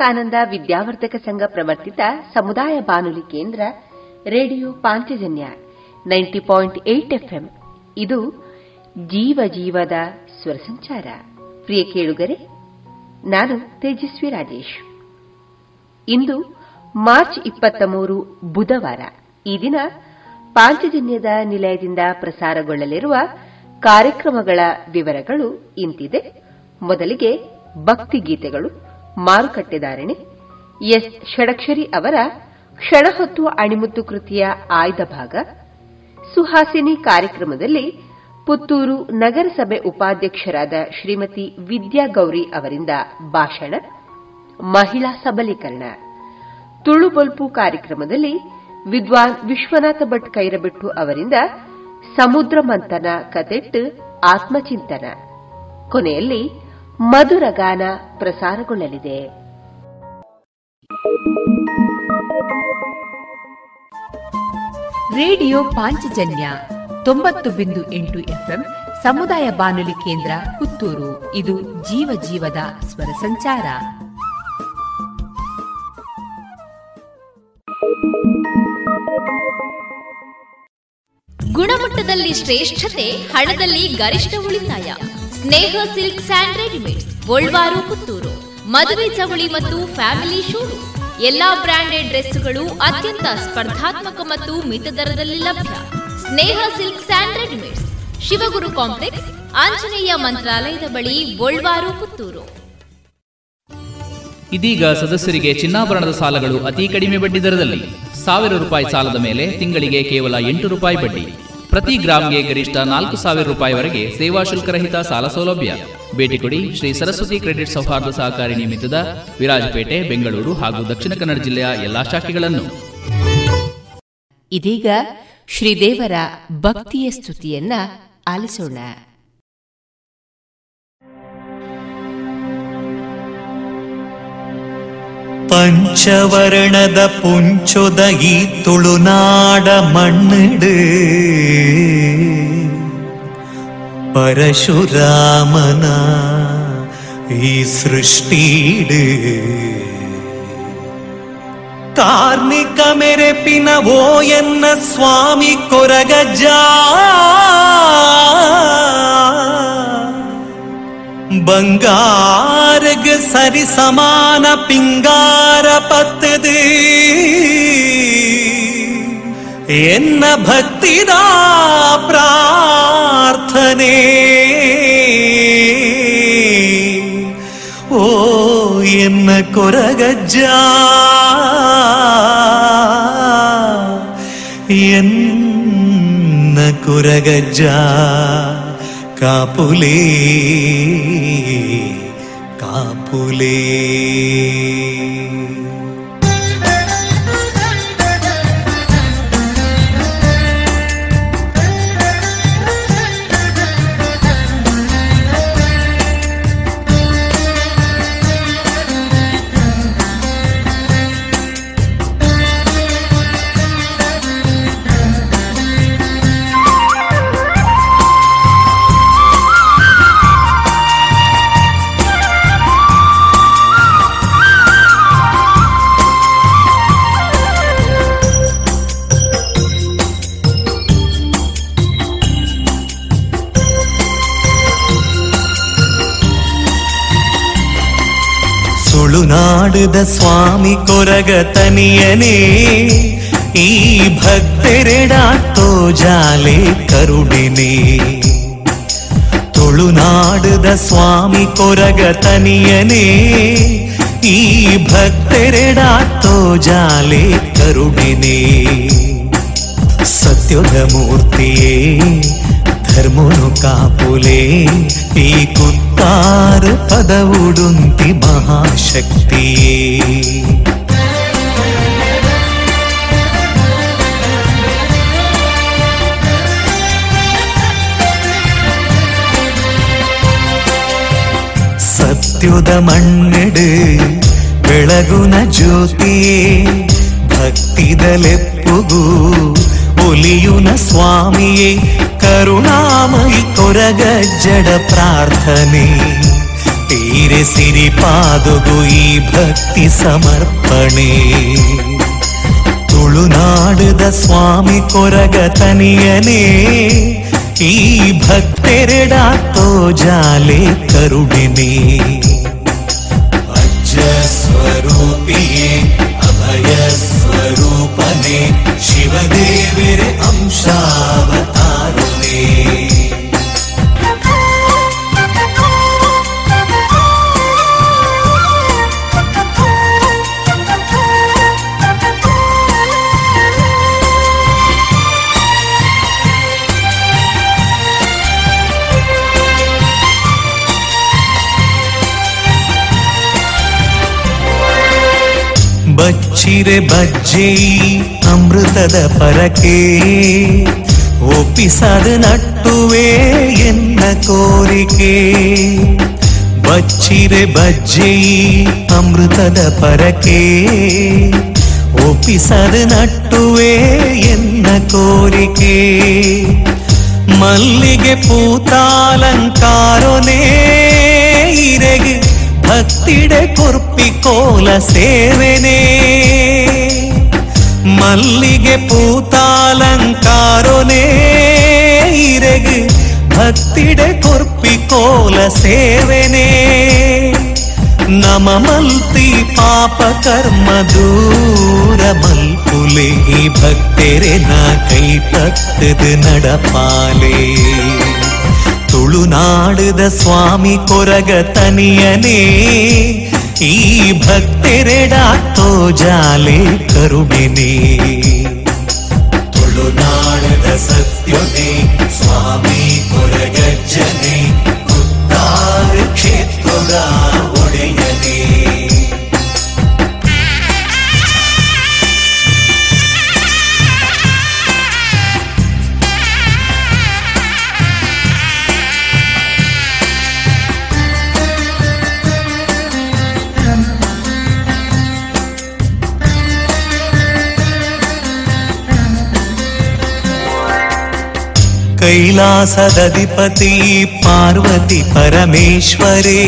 ವಿವೇಕಾನಂದ ವಿದ್ಯಾವರ್ಧಕ ಸಂಘ ಪ್ರವರ್ತಿತ ಸಮುದಾಯ ಬಾನುಲಿ ಕೇಂದ್ರ radio Panchajanya ninety point eight ಇದು ಜೀವ ಜೀವದ ಸ್ವರ ಸಂಚಾರ. ಪ್ರಿಯ ಕೇಳುಗರೆ, ನಾನು ತೇಜಸ್ವಿ ರಾಜೇಶ್. ಇಂದು ಮಾರ್ಚ್ ಇಪ್ಪತ್ತ ಮೂರು ಬುಧವಾರ ಈ ದಿನ ಪಾಂಚಜನ್ಯದ ನಿಲಯದಿಂದ ಪ್ರಸಾರಗೊಳ್ಳಲಿರುವ ಕಾರ್ಯಕ್ರಮಗಳ ವಿವರಗಳು ಇಂತಿದೆ. ಮೊದಲಿಗೆ ಭಕ್ತಿಗೀತೆಗಳು. ಮಾರುಕಟ್ಟೆದಾರಣೆ, ಎಸ್. ಷಡಕ್ಷರಿ ಅವರ ಕ್ಷಣಹೊತ್ತು ಅಣಿಮುತ್ತು ಕೃತಿಯ ಆಯ್ದ ಭಾಗ, ಸುಹಾಸಿನಿ ಕಾರ್ಯಕ್ರಮದಲ್ಲಿ ಪುತ್ತೂರು ನಗರಸಭೆ ಉಪಾಧ್ಯಕ್ಷರಾದ ಶ್ರೀಮತಿ ವಿದ್ಯಾಗೌರಿ ಅವರಿಂದ ಭಾಷಣ, ಮಹಿಳಾ ಸಬಲೀಕರಣ. ತುಳುಬೊಲ್ಪು ಕಾರ್ಯಕ್ರಮದಲ್ಲಿ ವಿದ್ವಾನ್ ವಿಶ್ವನಾಥ ಭಟ್ ಕೈರಬೆಟ್ಟು ಅವರಿಂದ ಸಮುದ್ರ ಮಂಥನ ಕತೆಟ್ಟು ಆತ್ಮಚಿಂತನ. ಕೊನೆಯಲ್ಲಿ ಮಧುರಗಾನ ಪ್ರಸಾರಗೊಳ್ಳಲಿದೆ. ರೇಡಿಯೋ ಪಾಂಚಜನ್ಯ ತೊಂಬತ್ತು ಬಿಂದು ಎಂಟು ಎಫ್ಎಂ ಸಮುದಾಯ ಬಾನುಲಿ ಕೇಂದ್ರ ಪುತ್ತೂರು. ಇದು ಜೀವ ಜೀವದ ಸ್ವರ ಸಂಚಾರ. ಗುಣಮಟ್ಟದಲ್ಲಿ ಶ್ರೇಷ್ಠತೆ ಹಣದಲ್ಲಿ ಗರಿಷ್ಠ ಉಳಿತಾಯ. Sneha silk and readymade Golwar, Puttur. ಮದುವೆ ಚವಳಿ ಮತ್ತು ಫ್ಯಾಮಿಲಿ ಶೂರು. ಎಲ್ಲಾ ಬ್ರಾಂಡೆಡ್ ಡ್ರೆಸ್ಗಳು ಅತ್ಯಂತ ಸ್ಪರ್ಧಾತ್ಮಕ ಮತ್ತು ಮಿತ ದರದಲ್ಲಿ ಲಭ್ಯ. Sneha silk and readymades, Shivaguru complex, Anjaneya ಮಂತ್ರಾಲಯದ ಬಳಿ ಗೋಲ್ವಾರು, ಪುತ್ತೂರು. ಇದೀಗ ಸದಸ್ಯರಿಗೆ ಚಿನ್ನಾಭರಣದ ಸಾಲಗಳು ಅತಿ ಕಡಿಮೆ ಬಡ್ಡಿ ದರದಲ್ಲಿ. ಸಾವಿರ ರೂಪಾಯಿ ಸಾಲದ ಮೇಲೆ ತಿಂಗಳಿಗೆ ಕೇವಲ ಎಂಟು ರೂಪಾಯಿ ಬಡ್ಡಿ. ಪ್ರತಿ ಗ್ರಾಮ್ಗೆ ಗರಿಷ್ಠ ನಾಲ್ಕು ಸಾವಿರ ರೂಪಾಯಿವರೆಗೆ ಸೇವಾ ಶುಲ್ಕರಹಿತ ಸಾಲ ಸೌಲಭ್ಯ. ಭೇಟಿ ಕೊಡಿ ಶ್ರೀ ಸರಸ್ವತಿ ಕ್ರೆಡಿಟ್ ಸೌಹಾರ್ದ ಸಹಕಾರಿ ನಿಮಿತ್ತದ ವಿರಾಜಪೇಟೆ, ಬೆಂಗಳೂರು ಹಾಗೂ ದಕ್ಷಿಣ ಕನ್ನಡ ಜಿಲ್ಲೆಯ ಎಲ್ಲಾ ಶಾಖೆಗಳನ್ನು. ಇದೀಗ ಶ್ರೀದೇವರ ಭಕ್ತಿಯ ಸ್ತುತಿಯನ್ನ ಆಲಿಸೋಣ. ಪಂಚವರ್ಣದ ಪುಂಚೊದ ಈ ತುಳುನಾಡ ಮಣ್ಣಿಡು ಪರಶುರಾಮನ ಈ ಸೃಷ್ಟಿಡು ಕಾರ್ಮಿಕ ಮೆರೆಪಿನ ಓ ಎನ್ನ ಸ್ವಾಮಿ ಕೊರಗಜ್ಜ ಬಂಗಾರಗ ಸರಿ ಸಮಾನ ಪಿಂಗಾರ ಪತ್ತದು ಎನ್ನ ಭಕ್ತಿದ ಪ್ರಾರ್ಥನೆ ಓ ಎನ್ನ ಕೊರಗಜ್ಜ ಎನ್ನ ತುಳುನಾಡುದ ಸ್ವಾಮಿ ಕೊರಗ ತನಿಯನೇ, ಈ ಭಕ್ತರೆಡಾತೋ ಜಾಲೆ ಕರುಡಿನೇ ತುಳುನಾಡುದ ಸ್ವಾಮಿ ಕೊರಗ ತನಿಯನೇ, ಈ ಭಕ್ತರೆಡಾತೋ ಜಾಲೆ ಕರುಡಿನೇ ಸತ್ಯದ ಮೂರ್ತಿಯೇ, ಧರ್ಮನು ಕಾಪುಲೆ, ಈ ಕುತ್ತಾರ ಪದವುಡುಂತಿ ಮಹಾಶಕ್ತಿಯೇ. ಸತ್ಯದ ಮಣ್ಣೆಡು ಬೆಳಗುನ ಜ್ಯೋತಿಯೇ ಭಕ್ತಿದಲೆಪ್ಪುಗೂ ಒಲಿಯುನ ಸ್ವಾಮಿಯೇ, ಕರುಣಾಮಯಿ ಕೊರಗಜ್ಜಡ ಪ್ರಾರ್ಥನೆ. ತೀರೆ ಸಿರಿ ಪಾದುಗು ಈ ಭಕ್ತಿ ಸಮರ್ಪಣೆ. ತುಳುನಾಡದ ಸ್ವಾಮಿ ಕೊರಗ ತನಿಯನೇ, ಈ ಭಕ್ತೆರೆಡಾತೋ ಜಾಲೆ ಕರುಣಿನೇ. ಅಜ್ಜ ಸ್ವರೂಪಿಯೇ पयस्वरूपमे अंशावतारुणे ಬಚ್ಚಿರೆ ಬಜ್ಜಿ ಅಮೃತದ ಪರಕೆ ಒಪ್ಪಿಸದ ನಟ್ಟುವೆ ಎನ್ನ ಕೋರಿಕೆ ಬಚ್ಚಿರೆ ಬಜ್ಜಿ ಅಮೃತದ ಪರಕೆ ಒಪ್ಪಿಸದ ನಟ್ಟುವೆ ಎನ್ನ ಕೋರಿಕೆ ಮಲ್ಲಿಗೆ ಪೂತಾಲಂಕಾರೊನೇ ಇರೆಗೆ ഭക്തിയുടെ കുർപ്പിക്കോല സേവനേ മല്ലിക പൂത്താലങ്കാരൊനേ ഇരക് ഭക്തിയുടെ കുർപ്പിക്കോല സേവനേ നമമൽത്തി പാപകർമ്മ ദൂരമൽപുലേ ഭക്തരെ നാ കൈ തത്തത് നടപ്പാലേ ತುಳುನಾಡದ ಸ್ವಾಮಿ ಕೊರಗ ತನಿಯನೇ ಈ ಭಕ್ತೆರೆಡಾತೋ ಜಾಲೆ ಕರುಣೆನೇ ತುಳುನಾಡದ ಸತ್ಯನೇ ಸ್ವಾಮಿ ಕೊರಗಜ್ಜನೆ ಕ್ಷೇತ್ರದ ಒಡೆಯನೇ. ಕೈಲಾಸದಧಿಪತಿ ಪಾರ್ವತಿ ಪರಮೇಶ್ವರೇ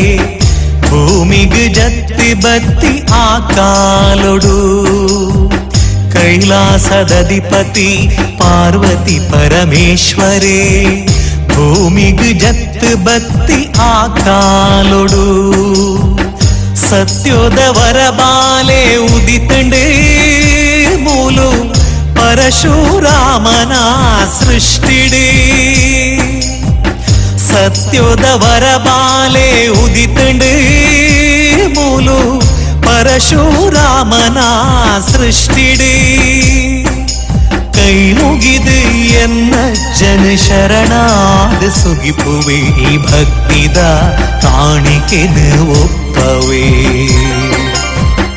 ಭೂಮಿಗ್ ಜತ್ತಿ ಬತ್ತಿ ಆ ಕಾಲೊಡು ಕೈಲಾಸದಧಿಪತಿ ಪಾರ್ವತಿ ಪರಮೇಶ್ವರೇ ಭೂಮಿಗ್ ಜತ್ ಬತ್ತಿ ಆ ಕಾಲೊಡು ಸತ್ಯೋದವರ ಬಾಲೆ ಉದಿತಂಡೇ ಮೂಲು ಪರಶುರಾಮನ ಸೃಷ್ಟಿಡಿ ಸತ್ಯೋದವರ ಬಾಲೆ ಉದಿತಂಡು ಮೂಲು ಪರಶುರಾಮನ ಸೃಷ್ಟಿಡಿ ಕೈ ಮುಗಿದು ಎನ್ನ ಜನ ಶರಣಾದ ಸುಗಿಪುವೆ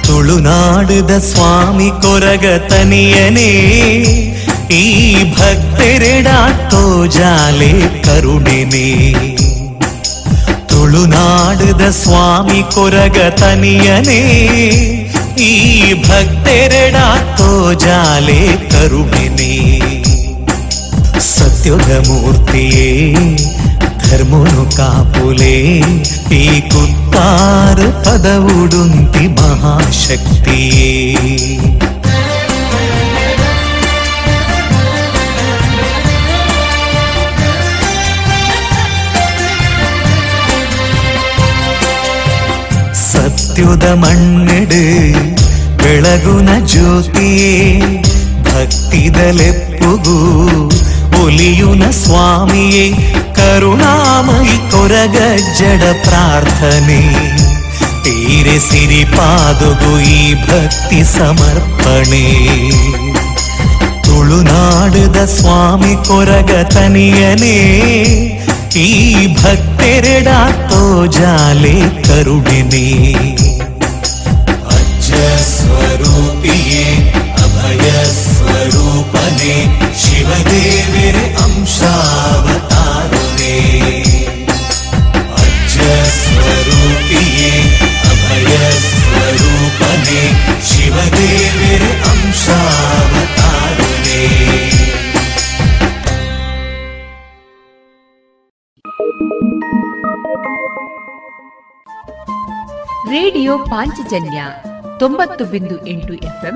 ತುಳುನಾಡದ ಸ್ವಾಮಿ ಕೊರಗ ತನಿಯನೇ ಈ ಭಕ್ತೆರೆಡಾಟೋ ಜಾಲೆ ಕರುಣೆನೇ. ತುಳುನಾಡದ ಸ್ವಾಮಿ ಕೊರಗ ತನಿಯನೇ ಈ ಭಕ್ತೆರೆಡಾಟೋ ಜಾಲೆ ಕರುಣೆನೇ. ಸತ್ಯದ ಮೂರ್ತಿಯೇ ಧರ್ಮನು ಕಾಪುಲೆ ಈ ಕುತ್ತಾರ ಪದವುಡುಂತಿ ಮಹಾಶಕ್ತಿಯೇ. ಸತ್ಯುದ ಮಣ್ಣೆಡು ಬೆಳಗುನ ಜ್ಯೋತಿಯೇ ಭಕ್ತಿದಲೆಪ್ಪುಗೂ ಒಲಿಯುನ ಸ್ವಾಮಿಯೇ ಕರುಣಾಮಯಿ ಕೊರಗಜ್ಜಡ ಪ್ರಾರ್ಥನೆ ತೀರೆ ಸಿರಿ ಪಾದುಗು ಈ ಭಕ್ತಿ ಸಮರ್ಪಣೆ ತುಳುನಾಡದ ಸ್ವಾಮಿ ಕೊರಗ ತನಿಯನೇ ಈ ಭಕ್ತೆರೆಡಾತೋ ಜಾಲೆ ಕರುಣಿನೇ ಅಜ್ಜ ಸ್ವರೂಪಿಯೇ ಅಭಯ ಸ್ವರೂಪನೆ ಶಿವದೇವಿರೆ ಅಂಶಾವತಾರುನೇ ಅಜ್ಜ ಸ್ವರೂಪಿಯೇ ಅಭಯ ಸ್ವರೂಪನೆ ಶಿವದೇವಿರೆ ಅಂಶಾವತಾರುನೇ ರೇಡಿಯೋ ಪಾಂಚಜನ್ಯ ತೊಂಬತ್ತು ಬಿಂದು ಎಂಟು ಎಫ್ಎಂ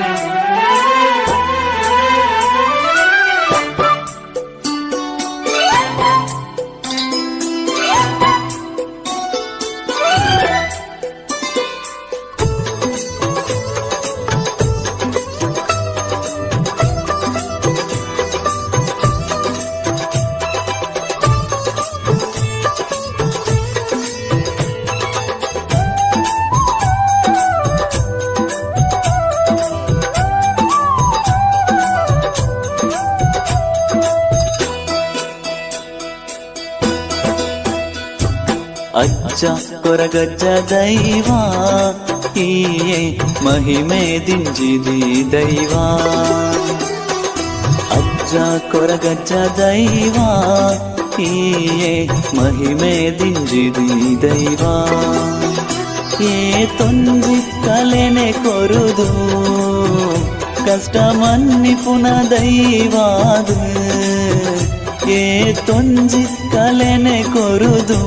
ಕೊರಗಜ್ಜ ದೈವ ಈಯೆ ಮಹಿಮೆ ದಿಂಜಿದಿ ದೈವ ಅಜ್ಜ ಕೊರಗಜ್ಜ ದೈವ ಈಯೆ ಮಹಿಮೆ ದಿಂಜಿದಿ ದೈವ ಏ ತೊಂಜಿ ಕಲೆನೆ ಕೊರುದು ಕಷ್ಟ ಮನ್ನಿಪುನ ದೈವಾದು ಏ ತೊಂಜಿ ಕಲೆನೆ ಕೊರುದು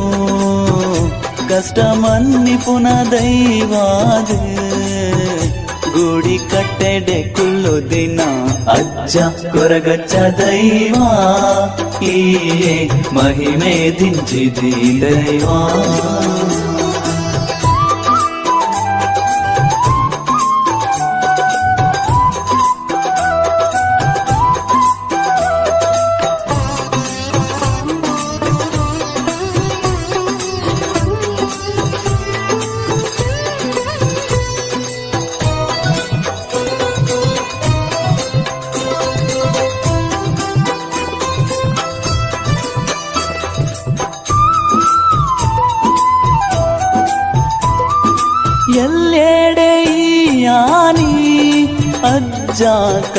ಕಷ್ಟ ಮನ್ನಿಪುನ ದೈವಾದ ಗೂಡಿ ಕಟ್ಟೆಡೆ ಕುಲ್ಲು ದಿನ ಅಜ್ಜ ಕೊರಗಚ್ಚ ದೈವ ಈ ಮಹಿಮೆ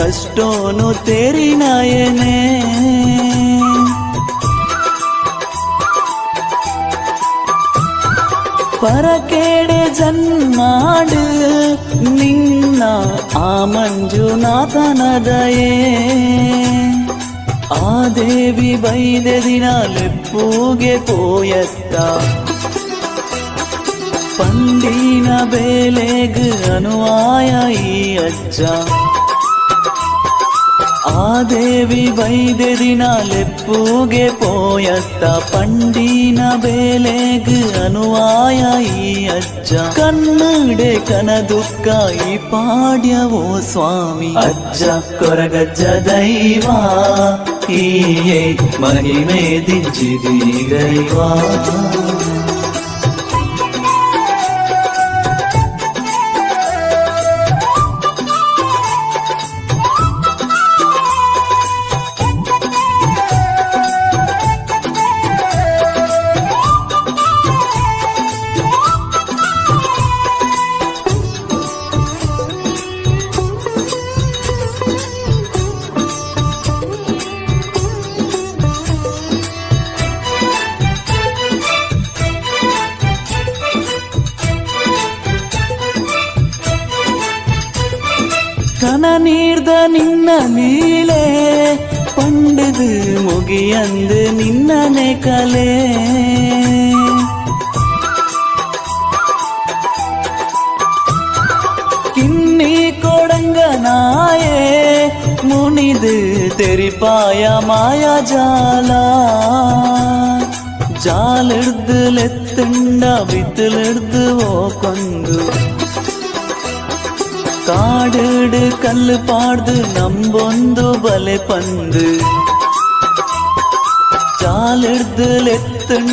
ಕಷ್ಟೋನು ತೆರಿ ನಯನೆ. ಪರಕೇಡೆ ಜನ್ಮಾಡು ನಿನ್ನ ಆ ಮಂಜುನಾಥನ ದಯೆ ಆ ದೇವಿ ಬೈದೆ ದಿನ ಲೆಪ್ಪುಗೆ ಪೋಯತ್ತ. ಪಂಡಿನ ಬೇಲೆಗ್ ಅನುವಾಯ ಈ ಅಜ್ಜ. ಆ ದೇವಿ ಬೈದೆ ದಿನ ಲೆಪ್ಪುಗೆ ಪೋಯತ್ತ ಪಂಡಿನ ಬೇಲೆಗ್ ಅನುವಾಯ ಈ ಅಜ್ಜ ಕನ್ನಡೆ ಕನ ದುಃಖ ಈ ಪಾಡ್ಯವೋ ಸ್ವಾಮಿ ಅಜ್ಜ ಕೊರಗಜ್ಜ ದೈವ ಈ ಮಹಿಮೆ ದಿಂಚಿದಿ ದೈವ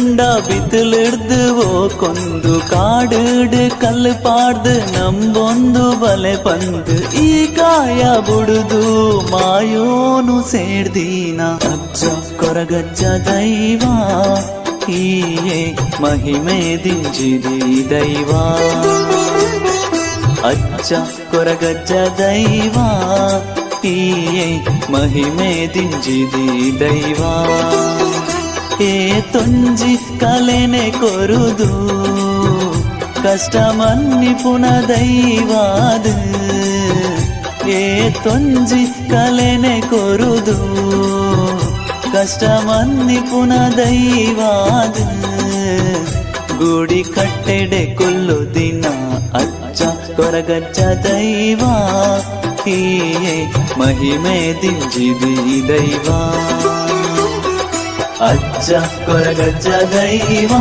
ಲೆತ್ತಂಡ ಬಿತ್ತಲಿಡ್ದು ಓ ಕೊಂದು ಕಾಡಿಡು ಕಲ್ಲು ಪಾಡ್ದು ನಂಬೊಂದು ಬಲೆ ಪಂದು ಈ ಕಾಯ ಬುಡುದು ಮಾಯೋನು ಸೇಡ್ದೀನ ಅಜ್ಜ ಕೊರಗಜ್ಜ ದೈವ ಈಯೇ ಮಹಿಮೆ ದಿಂಜಿದಿ ದೈವ ಅಜ್ಜ ಕೊರಗಜ್ಜ ದೈವ ಈಯೇ ಮಹಿಮೆ ದಿಂಜಿದಿ ದೈವ ಏ ತೊಂಜಿ ಕಲೆನೆ ಕೊರುದು ಕಷ್ಟಮನ್ನಿ ಪುನ ದೈವಾದ ಏ ತೊಂಜಿ ಕಲೆನೆ ಕೊರುದು ಕಷ್ಟಮನ್ನಿ ಪುನ ದೈವಾದ ಗೂಡಿ ಕಟ್ಟೆಡೆ ಕೊಲ್ಲು ದಿನ ಅಚ್ಚ ಕೊರಗಜ್ಜ ದೈವ ಹೀಯೇ ಮಹಿಮೆ ದಿಂಜಿದಿ ದೈವ ಅಜ್ಜ ಕೊರಗಜ್ಜ ದೈವ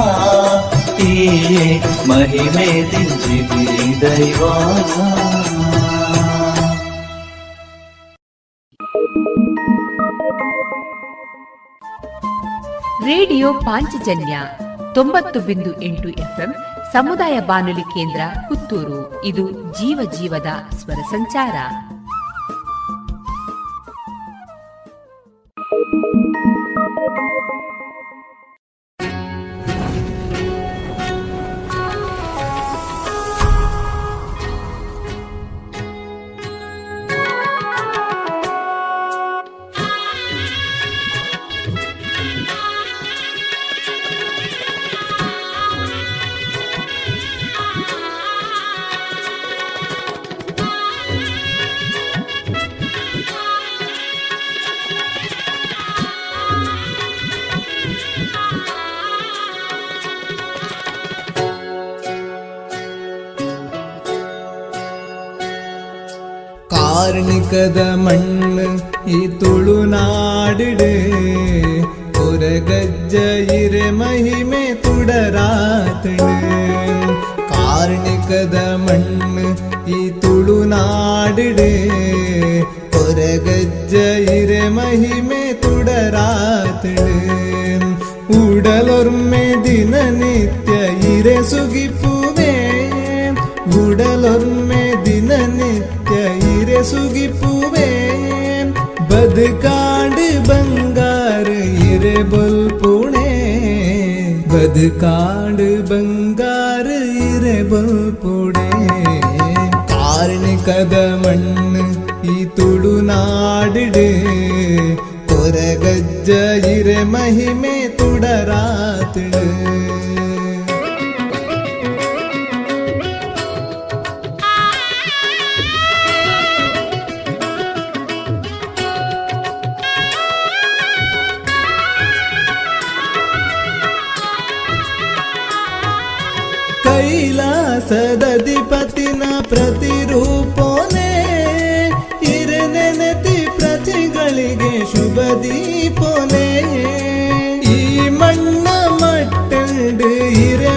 ಹೀಯೇ ಮಹಿಮೆ ದಿಂಜಿದಿ ದೈವ. ರೇಡಿಯೋ ಪಾಂಚಜನ್ಯ ತೊಂಬತ್ತು ಬಿಂದು ಎಂಟು ಎಫ್ಎಂ ಸಮುದಾಯ ಬಾನುಲಿ ಕೇಂದ್ರ ಪುತ್ತೂರು. ಇದು ಜೀವ ಜೀವದ ಸ್ವರ ಸಂಚಾರ. ಕಾರ್ಣಿಕದ ಮಣ್ಣು ಈ ತುಳುನಾಡಿಡೆ ಹೊರಗಜ್ಜ ಇರೆ ಮಹಿಮೆ ತುಡರಾತಡೆ ಕಾರ್ಣಿಕದ ಮಣ್ಣು ಈ ತುಳುನಾಡಿಡೆ ಹೊರಗಜ್ಜ ಇರೆ ಮಹಿಮೆ ತುಡರಾತಡೆ ಉಡಲೊರ್ಮೆ ದಿನನಿತ್ಯ ಇರೆ ಸುಗಿಪುವೆ ಉಡಲೊರ್ಮೆ ದಿನನಿತ್ಯ ಇರೆ ಸುಗಿಪುವೆ ಬದುಕಾಡು ಬಂಗಾರ ಇರೆ ಬಲ್ಪುಣೆ ಬದುಕಾಡು ಬಂಗಾರ ಇರೆ ಬಲ್ಪುಣೆ ಕಾರ್ಣಿಕದ ಮಣ್ಣು ಈ ತುಳುನಾಡಿಡೆ ಕೊರಗಜ್ಜ ಇರೆ ಮಹಿಮೆ ತುಡರಾತಿಡೆ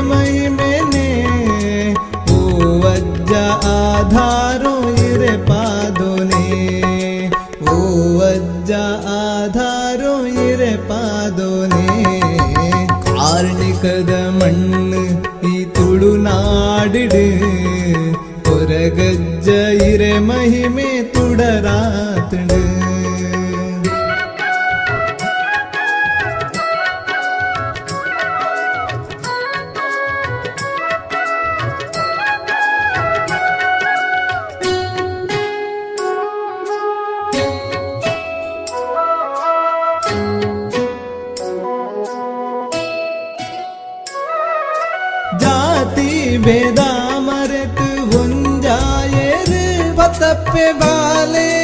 ಮಹಿಮೆನೆ ಓ ಅಜ್ಜ ಆಧಾರೋ ಇರೆ ಪಾದೋನೆ ಓ ಅಜ್ಜ ಆಧಾರೋ ಇರೆ ಪಾದೋನೆ ಕಾರ್ಣಿಕದ ಮಣ್ಣು ಈ ತುಳುನಾಡಿಡು ಹೊರಗಜ್ಜ ಇರೆ ಮಹಿಮೆ ತುಡರಾತಡು. ಭೇದ ಮರೆತು ಒಂಜಾಯರು ಬತ್ತಪ್ಪೆ ಬಾಲೇಲು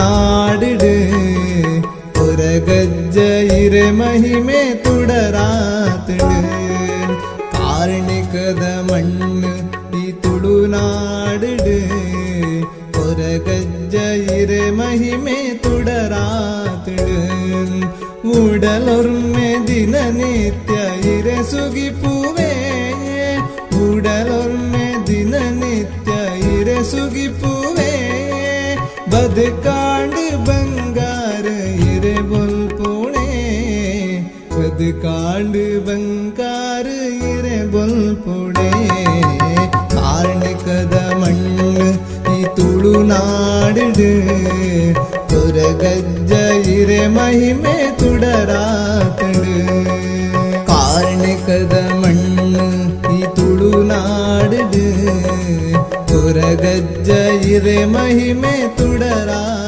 ತುಳುನಾಡಿಡು ಹೊರಗಜ್ಜ ಇರೆ ಮಹಿಮೆ ತುಡರಾತಡು ಕಾರ್ಣಿಕದ ಮಣ್ಣು ಈ ತುಳುನಾಡಿಡು ಹೊರಗಜ್ಜ ಇರೆ ಮಹಿಮೆ ತುಡರಾತಡು ಉಡಲೊರ್ಮೆ ದಿನನಿತ್ಯ ಇರೆ ಸುಗಿಪುವೆ ಬಂಗಾರ ಇರೆ ಬೊಲ್ಪುಣೆ ಕಾರ್ಣಿಕದ ಮಣ್ಣು ಈ ತುಳುನಾಡಿಡು ತುರಗಜ್ಜ ಇರೆ ಮಹಿಮೆ ತುಡರಾತಡು ಕಾರ್ಣಿಕದ ಮಣ್ಣು ಈ ತುಳುನಾಡಿಡು ತುರಗಜ್ಜ ಇರೆ ಮಹಿಮೆ ತುಡರಾತಡು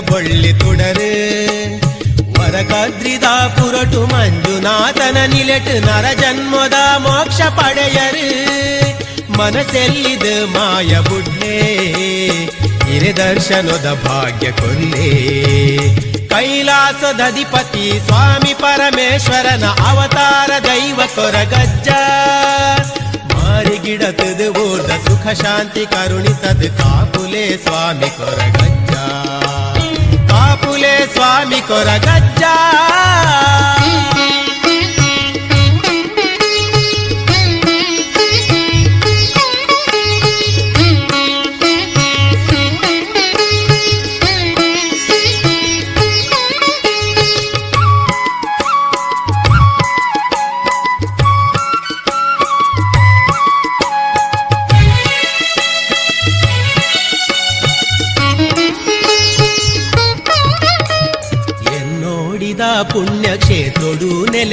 ಬೊಳ್ಳಿ ತುಡರೆ. ವರಕದ್ರಿದ ಪುರಟು ಮಂಜುನಾಥನ ನಿಲೆಟು ನರ ಜನ್ಮದ ಮೋಕ್ಷ ಪಡೆಯರು. ಮನಸ್ಸೆಲ್ಲಿದ ಮಾಯ ಬುಡ್ಲೆ ಹಿರಿ ದರ್ಶನದ ಭಾಗ್ಯ ಕೊಲ್ಲೆ. ಕೈಲಾಸದಧಿಪತಿ ಸ್ವಾಮಿ ಪರಮೇಶ್ವರನ ಅವತಾರ ದೈವ ಕೊರಗಜ್ಜ. ಮಾರಿಗಿಡತದು ಓದ ಸುಖ ಶಾಂತಿ ಕರುಣಿಸದು ಕಾಪುಲೆ ಸ್ವಾಮಿ ಕೊರಗಜ್ಜ. ಕಾಪುಲೆ ಸ್ವಾಮಿ ಕೊರಗಜ್ಜ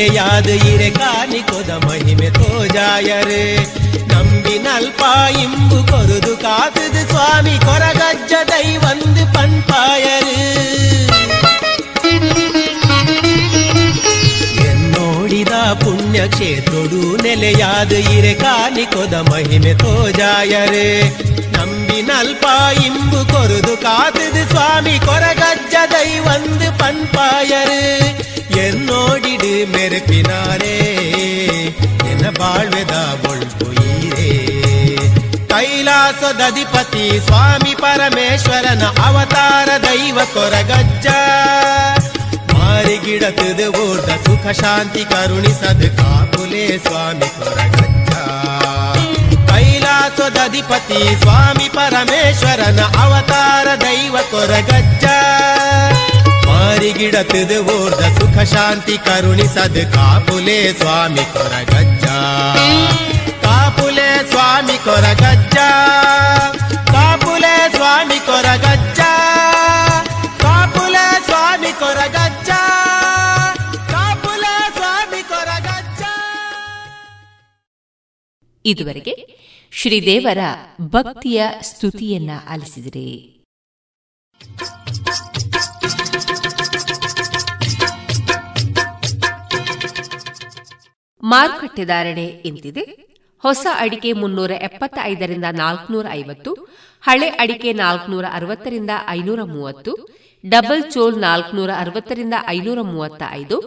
ನೆಲೆಯಾದ ಇರೆ ಕಾನಿಕೊದ ಮಹಿಮೆ ತೋಜಾಯರೆ ನಂಬಿ ನಲ್ಪ ಇಂಬು ಕೊರುದು ಕಾತದು ಸ್ವಾಮಿ ಕೊರಗಜ್ಜ ದೈವಂದು ಪಂಪಾಯರು ಎನ್ನೋಡಿದ ಪುಣ್ಯ ಕ್ಷೇತ್ರೊಡು ನೆಲೆಯಾದ ಇರೆ ಕಾನಿಕೊದ ಮಹಿಮೆ ತೋಜಾಯರೆ ನಂಬಿ ನಲ್ಪ ಇಂಬು ಕೊರುದು ಕಾತದು ಸ್ವಾಮಿ ಕೊರಗಜ್ಜ ದೈವಂದು ಪಂಪಾಯರು ಎನ್ನ ಬಾಳ್ವೆದ ಬೊಳ್ಪು ಈರೇ ಕೈಲಾಸದಧಿಪತಿ ಸ್ವಾಮಿ ಪರಮೇಶ್ವರನ ಅವತಾರ ದೈವ ಕೊರಗಜ್ಜ ಮಾರಿಗಿಡತದು ಊರ್ಧ ಸುಖ ಶಾಂತಿ ಕರುಣಿಸದು ಕಾಪುಲೆ ಸ್ವಾಮಿ ಕೊರಗಜ್ಜ ಕೈಲಾಸದಧಿಪತಿ ಸ್ವಾಮಿ ಪರಮೇಶ್ವರನ ಅವತಾರ ದೈವ ಕೊರಗಜ್ಜ ಮಾರಿಗಿಡತದು ಓರ್ದ ಸುಖ ಶಾಂತಿ ಕರುಣಿಸದು ಕಾಪುಲೆ ಸ್ವಾಮಿ ಕೊರಗಜ್ಜ. ಕಾಪುಲೆ ಸ್ವಾಮಿ ಕೊರಗಜ್ಜ. ಕಾಪುಲೆ ಸ್ವಾಮಿ ಕೊರಗಜ್ಜ. ಕಾಪುಲೆ ಸ್ವಾಮಿ ಕೊರಗಜ್ಜ. ಕಾಪುಲೆ ಸ್ವಾಮಿ ಕೊರಗಜ್ಜ. ಇದುವರೆಗೆ ಶ್ರೀದೇವರ ಭಕ್ತಿಯ ಸ್ತುತಿಯನ್ನ ಆಲಿಸಿದಿರಿ. ಮಾರುಕಟ್ಟೆ ಧಾರಣೆ ಇಂತಿದೆ. ಹೊಸ ಅಡಿಕೆ ಮುನ್ನೂರ ಎಪ್ಪತ್ತ ಐದರಿಂದ ನಾಲ್ಕುನೂರ ಐವತ್ತು, ಹಳೆ ಅಡಿಕೆ ನಾಲ್ಕುನೂರ ಅರವತ್ತರಿಂದ ಐನೂರ ಮೂವತ್ತು, ಡಬಲ್ ಚೋಲ್ ನಾಲ್ಕುನೂರ ಅರವತ್ತರಿಂದ ಐನೂರ ಮೂವತ್ತ ಐದು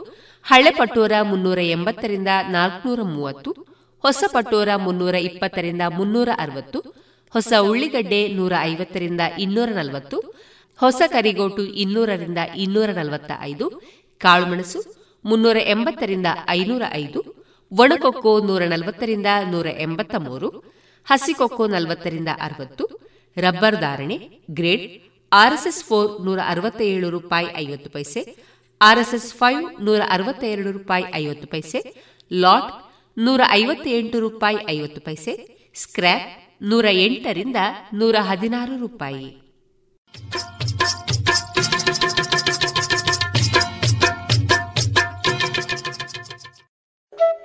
ಹಳೆ ಪಟೋರ ಮುನ್ನೂರ ಎಂಬತ್ತರಿಂದ ನಾಲ್ಕುನೂರ ಮೂವತ್ತು, ಹೊಸ ಪಟೋರ ಮುನ್ನೂರ ಇಪ್ಪತ್ತರಿಂದ ಮುನ್ನೂರ ಅರವತ್ತು, ಹೊಸ ಉಳ್ಳಿಗಡ್ಡೆ ನೂರ ಐವತ್ತರಿಂದ ಇನ್ನೂರ ನಲವತ್ತು, ಹೊಸ ಕರಿಗೋಟು ಇನ್ನೂರರಿಂದ ಇನ್ನೂರ ನಲವತ್ತ ಐದು ಕಾಳುಮೆಣಸು ಮುನ್ನೂರ ಎಂಬತ್ತರಿಂದ ಐನೂರ ಐದು ಒಣಕೊಕ್ಕೋ ನೂರ ನಲವತ್ತರಿಂದ ನೂರ ಎಂಬತ್ತ ಮೂರು ಹಸಿಕೊಕ್ಕೋ ನಲವತ್ತರಿಂದ ಅರವತ್ತು, ರಬ್ಬರ್ ಧಾರಣೆ, ಗ್ರೇಡ್, ಆರ್ಎಸ್ಎಸ್ ಫೋರ್ ನೂರ ಅರವತ್ತ ಏಳು ರೂಪಾಯಿ ಐವತ್ತು ಪೈಸೆ, ಆರ್ಎಸ್ಎಸ್ ಫೈವ್ ನೂರ ಅರವತ್ತ ಎರಡು ರೂಪಾಯಿ ಐವತ್ತು ಪೈಸೆ, ಲಾಟ್ ನೂರ ಐವತ್ತ ಎಂಟು ರೂಪಾಯಿ ಐವತ್ತು ಪೈಸೆ, ಸ್ಕ್ರ್ಯಾಪ್ ನೂರ ಎಂಟರಿಂದ ನೂರ ಹದಿನಾರು ರೂಪಾಯಿ.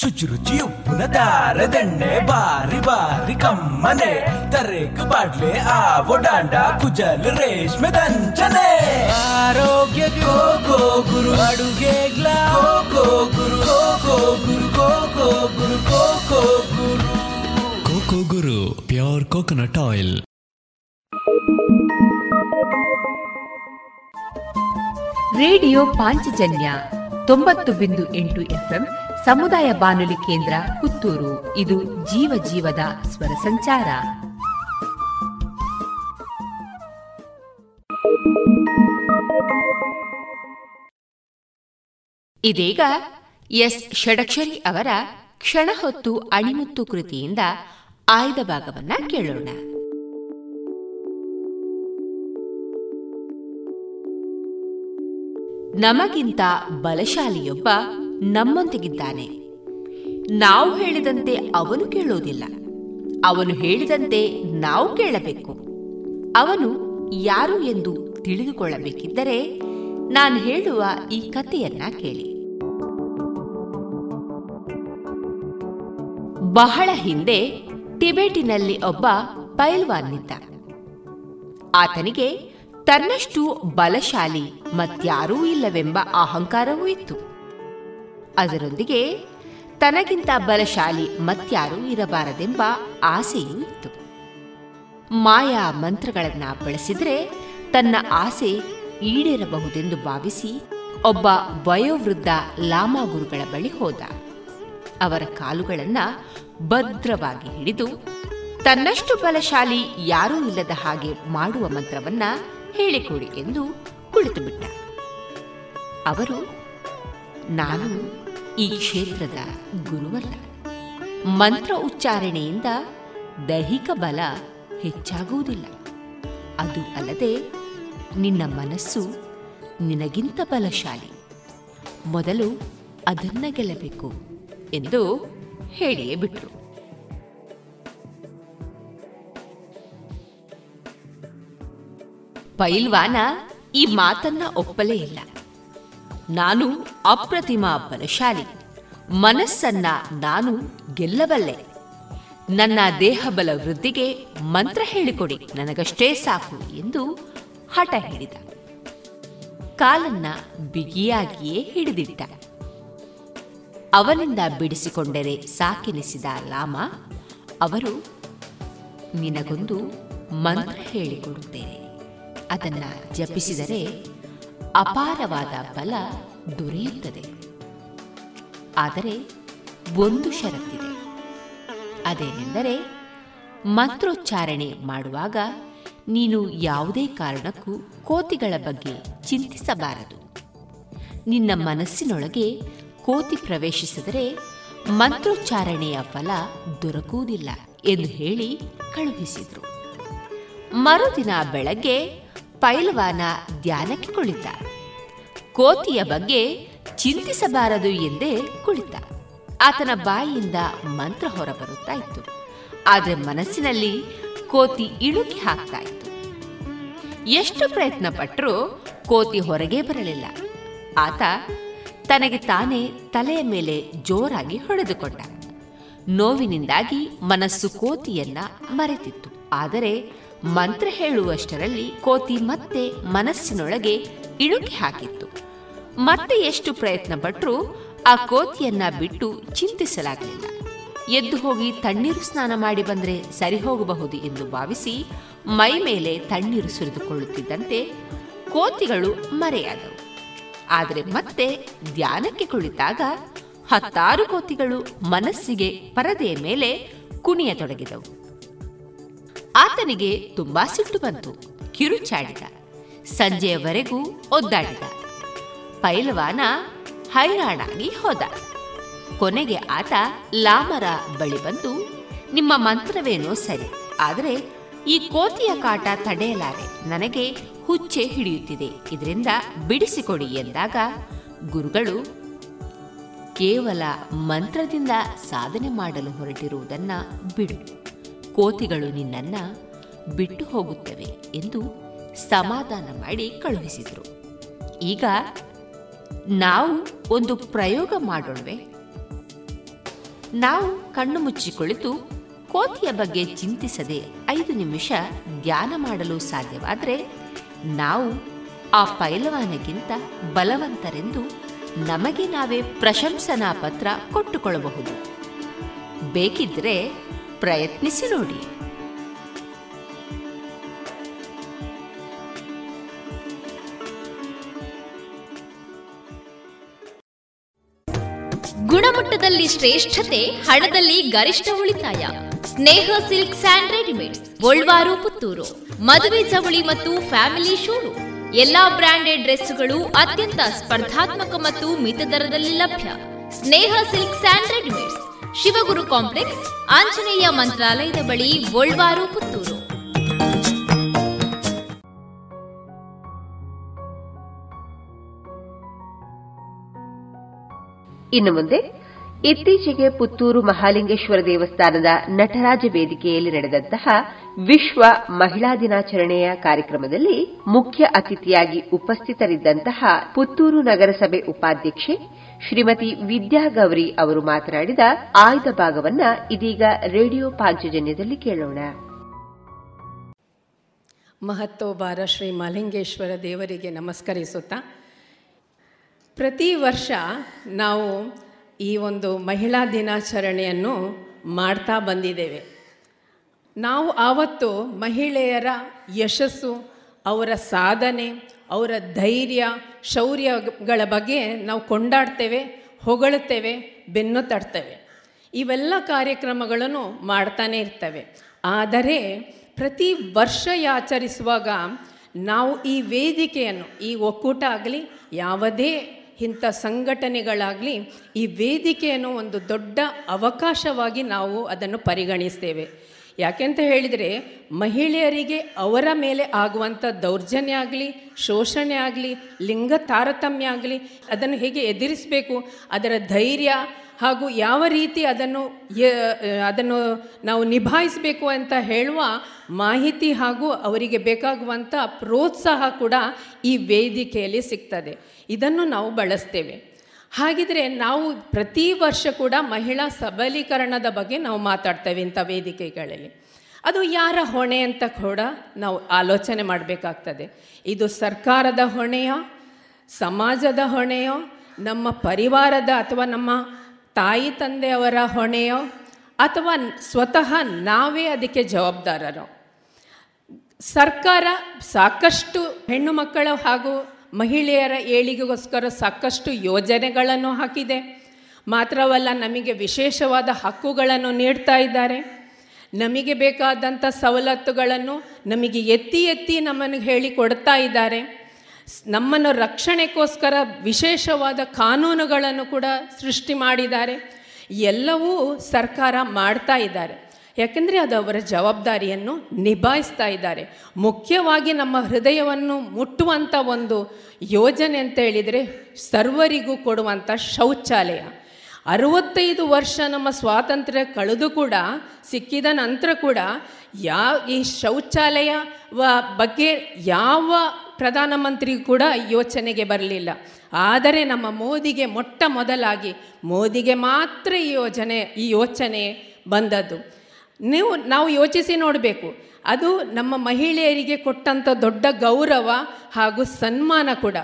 ಶುಚಿರುಚಿ ಉಪ್ಪುನ ದಾರದೆಣ್ಣೆ ಬಾರಿ ಬಾರಿ ಕಮ್ಮನೆ. ತರೇಕು ಬಾಡ್ಲೆ ಆವೋ ಡಾಂಡ ಕುಜಲ್ ರೇಷ್ಮೆ ದಂಚನೆ. ಆರೋಗ್ಯ ಗೋ ಗೋ ಗುರು. ಅಡುಗೆ ಗ್ಲಾ ಗೋ ಗುರು. ಗೋ ಗೋ ಗುರು. ಗೋ ಗೋ ಗುರು. ಗೋ ಗೋ ಗುರು. Coco Guru. Pure coconut oil. Radio Panchajanya ತೊಂಬತ್ತು ಬಿಂದು ಎಂಟು ಎಫ್ಎಂ ಸಮುದಾಯ ಬಾನುಲಿ ಕೇಂದ್ರ ಪುತ್ತೂರು. ಇದು ಜೀವ ಜೀವದ ಸ್ವರ ಸಂಚಾರ. ಇದೀಗ ಎಸ್. ಷಡಕ್ಷರಿ ಅವರ ಕ್ಷಣ ಹೊತ್ತು ಅಣಿಮುತ್ತು ಕೃತಿಯಿಂದ ಆಯ್ದ ಭಾಗವನ್ನ ಕೇಳೋಣ. ನಮಗಿಂತ ಬಲಶಾಲಿಯೊಬ್ಬ ನಮ್ಮೊಂದಿಗಿದ್ದಾನೆ ನಾವು ಹೇಳಿದಂತೆ ಅವನು ಕೇಳೋದಿಲ್ಲ ಅವನು ಹೇಳಿದಂತೆ ನಾವು ಕೇಳಬೇಕು. ಅವನು ಯಾರು ಎಂದು ತಿಳಿದುಕೊಳ್ಳಬೇಕಿದ್ದರೆ ನಾನು ಹೇಳುವ ಈ ಕಥೆಯನ್ನ ಕೇಳಿ. ಬಹಳ ಹಿಂದೆ ಟಿಬೆಟಿನಲ್ಲಿ ಒಬ್ಬ ಪೈಲ್ವಾನ್ನಿದ್ದ. ಆತನಿಗೆ ತನ್ನಷ್ಟು ಬಲಶಾಲಿ ಮತ್ಯಾರೂ ಇಲ್ಲವೆಂಬ ಅಹಂಕಾರವೂ ಇತ್ತು. ಅದರೊಂದಿಗೆ ತನಗಿಂತ ಬಲಶಾಲಿ ಮತ್ಯಾರೂ ಇರಬಾರದೆಂಬ ಆಸೆಯೂ ಇತ್ತು. ಮಾಯಾ ಮಂತ್ರಗಳನ್ನ ಬಳಸಿದರೆ ತನ್ನ ಆಸೆ ಈಡೇರಬಹುದೆಂದು ಭಾವಿಸಿ ಒಬ್ಬ ವಯೋವೃದ್ಧ ಲಾಮಾ ಗುರುಗಳ ಬಳಿ ಹೋದ. ಅವರ ಕಾಲುಗಳನ್ನ ಭದ್ರವಾಗಿ ಹಿಡಿದು ತನ್ನಷ್ಟು ಬಲಶಾಲಿ ಯಾರೂ ಇಲ್ಲದ ಹಾಗೆ ಮಾಡುವ ಮಂತ್ರವನ್ನ ಹೇಳಿಕೊಡಿ ಎಂದು ಕುಳಿತುಬಿಟ್ಟ. ಅವರು, ನಾನು ಈ ಕ್ಷೇತ್ರದ ಗುರುವಲ್ಲ. ಮಂತ್ರ ಉಚ್ಚಾರಣೆಯಿಂದ ದೈಹಿಕ ಬಲ ಹೆಚ್ಚಾಗುವುದಿಲ್ಲ. ಅದು ಅಲ್ಲದೆ ನಿನ್ನ ಮನಸ್ಸು ನಿನಗಿಂತ ಬಲಶಾಲಿ. ಮೊದಲು ಅದನ್ನ ಗೆಲ್ಲಬೇಕು ಎಂದು ಹೇಳಿಯೇ ಬಿಟ್ರು. ಪೈಲ್ವಾನ ಈ ಮಾತನ್ನ ಒಪ್ಪಲೇ ಇಲ್ಲ. ನಾನು ಅಪ್ರತಿಮ ಬಲಶಾಲಿ. ಮನಸ್ಸನ್ನ ನಾನು ಗೆಲ್ಲಬಲ್ಲೆ. ನನ್ನ ದೇಹಬಲ ವೃದ್ಧಿಗೆ ಮಂತ್ರ ಹೇಳಿಕೊಡಿ, ನನಗಷ್ಟೇ ಸಾಕು ಎಂದು ಹಠ ಹಿಡಿದ ಕಾಲನ್ನ ಬಿಗಿಯಾಗಿಯೇ ಹಿಡಿದಿಟ್ಟ. ಅವನಿಂದ ಬಿಡಿಸಿಕೊಂಡರೆ ಸಾಕೆನಿಸಿದ ಲಾಮ, ಅವರು, ನಿನಗೊಂದು ಮಂತ್ರ ಹೇಳಿಕೊಡುತ್ತೇನೆ. ಅದನ್ನ ಜಪಿಸಿದರೆ ಅಪಾರವಾದ ಬಲ ದೊರೆಯುತ್ತದೆ. ಆದರೆ ಒಂದು ಷರತ್ತಿದೆ. ಅದೇನೆಂದರೆ ಮಂತ್ರೋಚ್ಚಾರಣೆ ಮಾಡುವಾಗ ನೀನು ಯಾವುದೇ ಕಾರಣಕ್ಕೂ ಕೋತಿಗಳ ಬಗ್ಗೆ ಚಿಂತಿಸಬಾರದು. ನಿನ್ನ ಮನಸ್ಸಿನೊಳಗೆ ಕೋತಿ ಪ್ರವೇಶಿಸಿದರೆ ಮಂತ್ರೋಚ್ಚಾರಣೆಯ ಫಲ ದೊರಕುವುದಿಲ್ಲ ಎಂದು ಹೇಳಿ ಕಳುಹಿಸಿದರು. ಮರುದಿನ ಬೆಳಗ್ಗೆ ಪೈಲ್ವಾನ ಧ್ಯಾನಕ್ಕೆ ಕುಳಿತ. ಕೋತಿಯ ಬಗ್ಗೆ ಚಿಂತಿಸಬಾರದು ಎಂದೇ ಕುಳಿತ. ಆತನ ಬಾಯಿಯಿಂದ ಮಂತ್ರ ಹೊರಬರುತ್ತಾ ಇತ್ತು ಆದರೆ ಮನಸ್ಸಿನಲ್ಲಿ ಕೋತಿ ಇಳುಕಿ ಹಾಕ್ತಾ ಇತ್ತು ಎಷ್ಟು ಪ್ರಯತ್ನ ಪಟ್ಟರೂ ಕೋತಿ ಹೊರಗೆ ಬರಲಿಲ್ಲ. ಆತ ತನಗೆ ತಾನೇ ತಲೆಯ ಮೇಲೆ ಜೋರಾಗಿ ಹೊಡೆದುಕೊಂಡ. ನೋವಿನಿಂದಾಗಿ ಮನಸ್ಸು ಕೋತಿಯನ್ನ ಮರೆತಿತ್ತು. ಆದರೆ ಮಂತ್ರ ಹೇಳುವಷ್ಟರಲ್ಲಿ ಕೋತಿ ಮತ್ತೆ ಮನಸ್ಸಿನೊಳಗೆ ಇಳುಕಿ ಹಾಕಿತ್ತು. ಮತ್ತೆ ಎಷ್ಟು ಪ್ರಯತ್ನ ಪಟ್ಟರೂ ಆ ಕೋತಿಯನ್ನ ಬಿಟ್ಟು ಚಿಂತಿಸಲಾಗಲಿಲ್ಲ. ಎದ್ದು ಹೋಗಿ ತಣ್ಣೀರು ಸ್ನಾನ ಮಾಡಿ ಬಂದರೆ ಸರಿ ಹೋಗಬಹುದು ಎಂದು ಭಾವಿಸಿ ಮೈ ಮೇಲೆ ತಣ್ಣೀರು ಸುರಿದುಕೊಳ್ಳುತ್ತಿದ್ದಂತೆ ಕೋತಿಗಳು ಮರೆಯಾದವು. ಆದರೆ ಮತ್ತೆ ಧ್ಯಾನಕ್ಕೆ ಕುಳಿತಾಗ ಹತ್ತಾರು ಕೋತಿಗಳು ಮನಸ್ಸಿಗೆ ಪರದೆಯ ಮೇಲೆ ಕುಣಿಯತೊಡಗಿದವು. ಆತನಿಗೆ ತುಂಬಾ ಸಿಟ್ಟು ಬಂತು. ಕಿರುಚಾಡಿದ ಸಂಜೆಯವರೆಗೂ ಒದ್ದಾಡಿದ. ಪೈಲವಾನ ಹೈರಾಣಾಗಿ ಹೋದ. ಕೊನೆಗೆ ಆತ ಲಾಮರ ಬಳಿ ಬಂದು, ನಿಮ್ಮ ಮಂತ್ರವೇನೋ ಸರಿ, ಆದರೆ ಈ ಕೋತಿಯ ಕಾಟ ತಡೆಯಲಾರೆ, ನನಗೆ ಹುಚ್ಚೆ ಹಿಡಿಯುತ್ತಿದೆ, ಇದರಿಂದ ಬಿಡಿಸಿಕೊಡಿ ಎಂದಾಗ ಗುರುಗಳು ಕೇವಲ ಮಂತ್ರದಿಂದ ಸಾಧನೆ ಮಾಡಲು ಹೊರಟಿರುವುದನ್ನು ಬಿಡು. ಕೋತಿಗಳು ನಿನ್ನನ್ನ ಬಿಟ್ಟು ಹೋಗುತ್ತವೆ ಎಂದು ಸಮಾಧಾನ ಮಾಡಿ ಕಳುಹಿಸಿದರು. ಈಗ ನಾವು ಒಂದು ಪ್ರಯೋಗ ಮಾಡೋಣವೆ. ನಾವು ಕಣ್ಣು ಮುಚ್ಚಿಕೊಳ್ಳಿತು, ಕೋತಿಯ ಬಗ್ಗೆ ಚಿಂತಿಸದೆ ಐದು ನಿಮಿಷ ಧ್ಯಾನ ಮಾಡಲು ಸಾಧ್ಯವಾದರೆ ನಾವು ಆ ಪೈಲವಾನಗಿಂತ ಬಲವಂತರೆಂದು ನಮಗೆ ನಾವೇ ಪ್ರಶಂಸನಾ ಪತ್ರ ಕೊಟ್ಟುಕೊಳ್ಳಬಹುದು. ಬೇಕಿದ್ರೆ ಪ್ರಯತ್ನಿಸಿ ನೋಡಿ. ಗುಣಮಟ್ಟದಲ್ಲಿ ಶ್ರೇಷ್ಠತೆ, ಹಣದಲ್ಲಿ ಗರಿಷ್ಠ ಉಳಿತಾಯ. Sneha silk and readymades, Golwar, Puttur. ಮದುವೆ ಚವಳಿ ಮತ್ತು ಫ್ಯಾಮಿಲಿ ಶೋರೂಮ್. ಎಲ್ಲಾ ಬ್ರಾಂಡೆಡ್ ಡ್ರೆಸ್ಗಳು ಅತ್ಯಂತ ಸ್ಪರ್ಧಾತ್ಮಕ ಮತ್ತು ಮಿತ ದರದಲ್ಲಿ ಲಭ್ಯ. Sneha silk and readymades. Shivaguru complex, Anjaneya ಮಂತ್ರಾಲಯದ ಬಳಿ ಪುತ್ತೂರು. ಇನ್ನು ಮುಂದೆ, ಇತ್ತೀಚೆಗೆ ಪುತ್ತೂರು ಮಹಾಲಿಂಗೇಶ್ವರ ದೇವಸ್ಥಾನದ ನಟರಾಜ ವೇದಿಕೆಯಲ್ಲಿ ನಡೆದಂತಹ ವಿಶ್ವ ಮಹಿಳಾ ದಿನಾಚರಣೆಯ ಕಾರ್ಯಕ್ರಮದಲ್ಲಿ ಮುಖ್ಯ ಅತಿಥಿಯಾಗಿ ಉಪಸ್ಥಿತರಿದ್ದಂತಹ ಪುತ್ತೂರು ನಗರಸಭೆ ಉಪಾಧ್ಯಕ್ಷೆ ಶ್ರೀಮತಿ ವಿದ್ಯಾಗೌರಿ ಅವರು ಮಾತನಾಡಿದ ಆಯ್ದ ಭಾಗವನ್ನ ಇದೀಗ ರೇಡಿಯೋ ಪಾಂಚಜನ್ಯದಲ್ಲಿ ಕೇಳೋಣ. ಮಹತ್ತೋಬಾರ ಶ್ರೀ ಮಲಿಂಗೇಶ್ವರ ದೇವರಿಗೆ ನಮಸ್ಕರಿಸುತ್ತಾ, ಪ್ರತಿ ವರ್ಷ ನಾವು ಈ ಒಂದು ಮಹಿಳಾ ದಿನಾಚರಣೆಯನ್ನು ಮಾಡ್ತಾ ಬಂದಿದ್ದೇವೆ. ನಾವು ಆವತ್ತು ಮಹಿಳೆಯರ ಯಶಸ್ಸು, ಅವರ ಸಾಧನೆ, ಅವರ ಧೈರ್ಯ ಶೌರ್ಯಗಳ ಬಗ್ಗೆ ನಾವು ಕೊಂಡಾಡ್ತೇವೆ, ಹೊಗಳುತ್ತೇವೆ, ಬೆನ್ನು ತಡ್ತೇವೆ ಇವೆಲ್ಲ ಕಾರ್ಯಕ್ರಮಗಳನ್ನು ಮಾಡ್ತಾನೆ ಇರ್ತವೆ. ಆದರೆ ಪ್ರತಿ ವರ್ಷ ಆಚರಿಸುವಾಗ ನಾವು ಈ ವೇದಿಕೆಯನ್ನು, ಈ ಒಕ್ಕೂಟ ಆಗಲಿ, ಯಾವುದೇ ಇಂಥ ಸಂಘಟನೆಗಳಾಗಲಿ, ಈ ವೇದಿಕೆಯನ್ನು ಒಂದು ದೊಡ್ಡ ಅವಕಾಶವಾಗಿ ನಾವು ಅದನ್ನು ಪರಿಗಣಿಸ್ತೇವೆ. ಯಾಕೆಂತ ಹೇಳಿದರೆ ಮಹಿಳೆಯರಿಗೆ ಅವರ ಮೇಲೆ ಆಗುವಂಥ ದೌರ್ಜನ್ಯ ಆಗಲಿ, ಶೋಷಣೆ ಆಗಲಿ, ಲಿಂಗ ತಾರತಮ್ಯ ಆಗಲಿ, ಅದನ್ನು ಹೇಗೆ ಎದುರಿಸಬೇಕು, ಅದರ ಧೈರ್ಯ ಹಾಗೂ ಯಾವ ರೀತಿ ಅದನ್ನು ಅದನ್ನು ನಾವು ನಿಭಾಯಿಸಬೇಕು ಅಂತ ಹೇಳುವ ಮಾಹಿತಿ ಹಾಗೂ ಅವರಿಗೆ ಬೇಕಾಗುವಂಥ ಪ್ರೋತ್ಸಾಹ ಕೂಡ ಈ ವೇದಿಕೆಯಲ್ಲಿ ಸಿಗ್ತದೆ. ಇದನ್ನು ನಾವು ಬಳಸ್ತೇವೆ. ಹಾಗಿದ್ರೆ ನಾವು ಪ್ರತಿ ವರ್ಷ ಕೂಡ ಮಹಿಳಾ ಸಬಲೀಕರಣದ ಬಗ್ಗೆ ನಾವು ಮಾತಾಡ್ತೇವೆ ಇಂಥ ವೇದಿಕೆಗಳಲ್ಲಿ. ಅದು ಯಾರ ಹೊಣೆ ಅಂತ ಕೂಡ ನಾವು ಆಲೋಚನೆ ಮಾಡಬೇಕಾಗ್ತದೆ. ಇದು ಸರ್ಕಾರದ ಹೊಣೆಯೋ, ಸಮಾಜದ ಹೊಣೆಯೋ, ನಮ್ಮ ಪರಿವಾರದ ಅಥವಾ ನಮ್ಮ ತಾಯಿ ತಂದೆಯವರ ಹೊಣೆಯೋ, ಅಥವಾ ಸ್ವತಃ ನಾವೇ ಅದಕ್ಕೆ ಜವಾಬ್ದಾರರು. ಸರ್ಕಾರ ಸಾಕಷ್ಟು ಹೆಣ್ಣು ಮಕ್ಕಳು ಹಾಗೂ ಮಹಿಳೆಯರ ಏಳಿಗೆಗೋಸ್ಕರ ಸಾಕಷ್ಟು ಯೋಜನೆಗಳನ್ನು ಹಾಕಿದೆ. ಮಾತ್ರವಲ್ಲ ನಮಗೆ ವಿಶೇಷವಾದ ಹಕ್ಕುಗಳನ್ನು ನೀಡ್ತಾ ಇದ್ದಾರೆ. ನಮಗೆ ಬೇಕಾದಂಥ ಸವಲತ್ತುಗಳನ್ನು ನಮಗೆ ಎತ್ತಿ ಎತ್ತಿ ನಮ್ಮನ್ನು ಹೇಳಿ ಕೊಡ್ತಾ ಇದ್ದಾರೆ. ನಮ್ಮನ್ನು ರಕ್ಷಣೆಗೋಸ್ಕರ ವಿಶೇಷವಾದ ಕಾನೂನುಗಳನ್ನು ಕೂಡ ಸೃಷ್ಟಿ ಮಾಡಿದ್ದಾರೆ. ಎಲ್ಲವೂ ಸರ್ಕಾರ ಮಾಡ್ತಾ ಇದ್ದಾರೆ. ಯಾಕೆಂದರೆ ಅದು ಅವರ ಜವಾಬ್ದಾರಿಯನ್ನು ನಿಭಾಯಿಸ್ತಾ ಇದ್ದಾರೆ. ಮುಖ್ಯವಾಗಿ ನಮ್ಮ ಹೃದಯವನ್ನು ಮುಟ್ಟುವಂಥ ಒಂದು ಯೋಜನೆ ಅಂತ ಹೇಳಿದರೆ ಸರ್ವರಿಗೂ ಕೊಡುವಂಥ ಶೌಚಾಲಯ. ಅರವತ್ತೈದು ವರ್ಷ ನಮ್ಮ ಸ್ವಾತಂತ್ರ್ಯ ಕಳೆದು ಕೂಡ, ಸಿಕ್ಕಿದ ನಂತರ ಕೂಡ ಯಾವ ಈ ಶೌಚಾಲಯ ಬಗ್ಗೆ ಯಾವ ಪ್ರಧಾನಮಂತ್ರಿ ಕೂಡ ಯೋಚನೆಗೆ ಬರಲಿಲ್ಲ. ಆದರೆ ನಮ್ಮ ಮೋದಿಗೆ ಮೊಟ್ಟ ಮೊದಲಾಗಿ ಮೋದಿಗೆ ಮಾತ್ರ ಈ ಯೋಜನೆ, ಈ ಯೋಚನೆ ಬಂದದ್ದು. ನೀವು ನಾವು ಯೋಚಿಸಿ ನೋಡಬೇಕು. ಅದು ನಮ್ಮ ಮಹಿಳೆಯರಿಗೆ ಕೊಟ್ಟಂಥ ದೊಡ್ಡ ಗೌರವ ಹಾಗೂ ಸನ್ಮಾನ ಕೂಡ.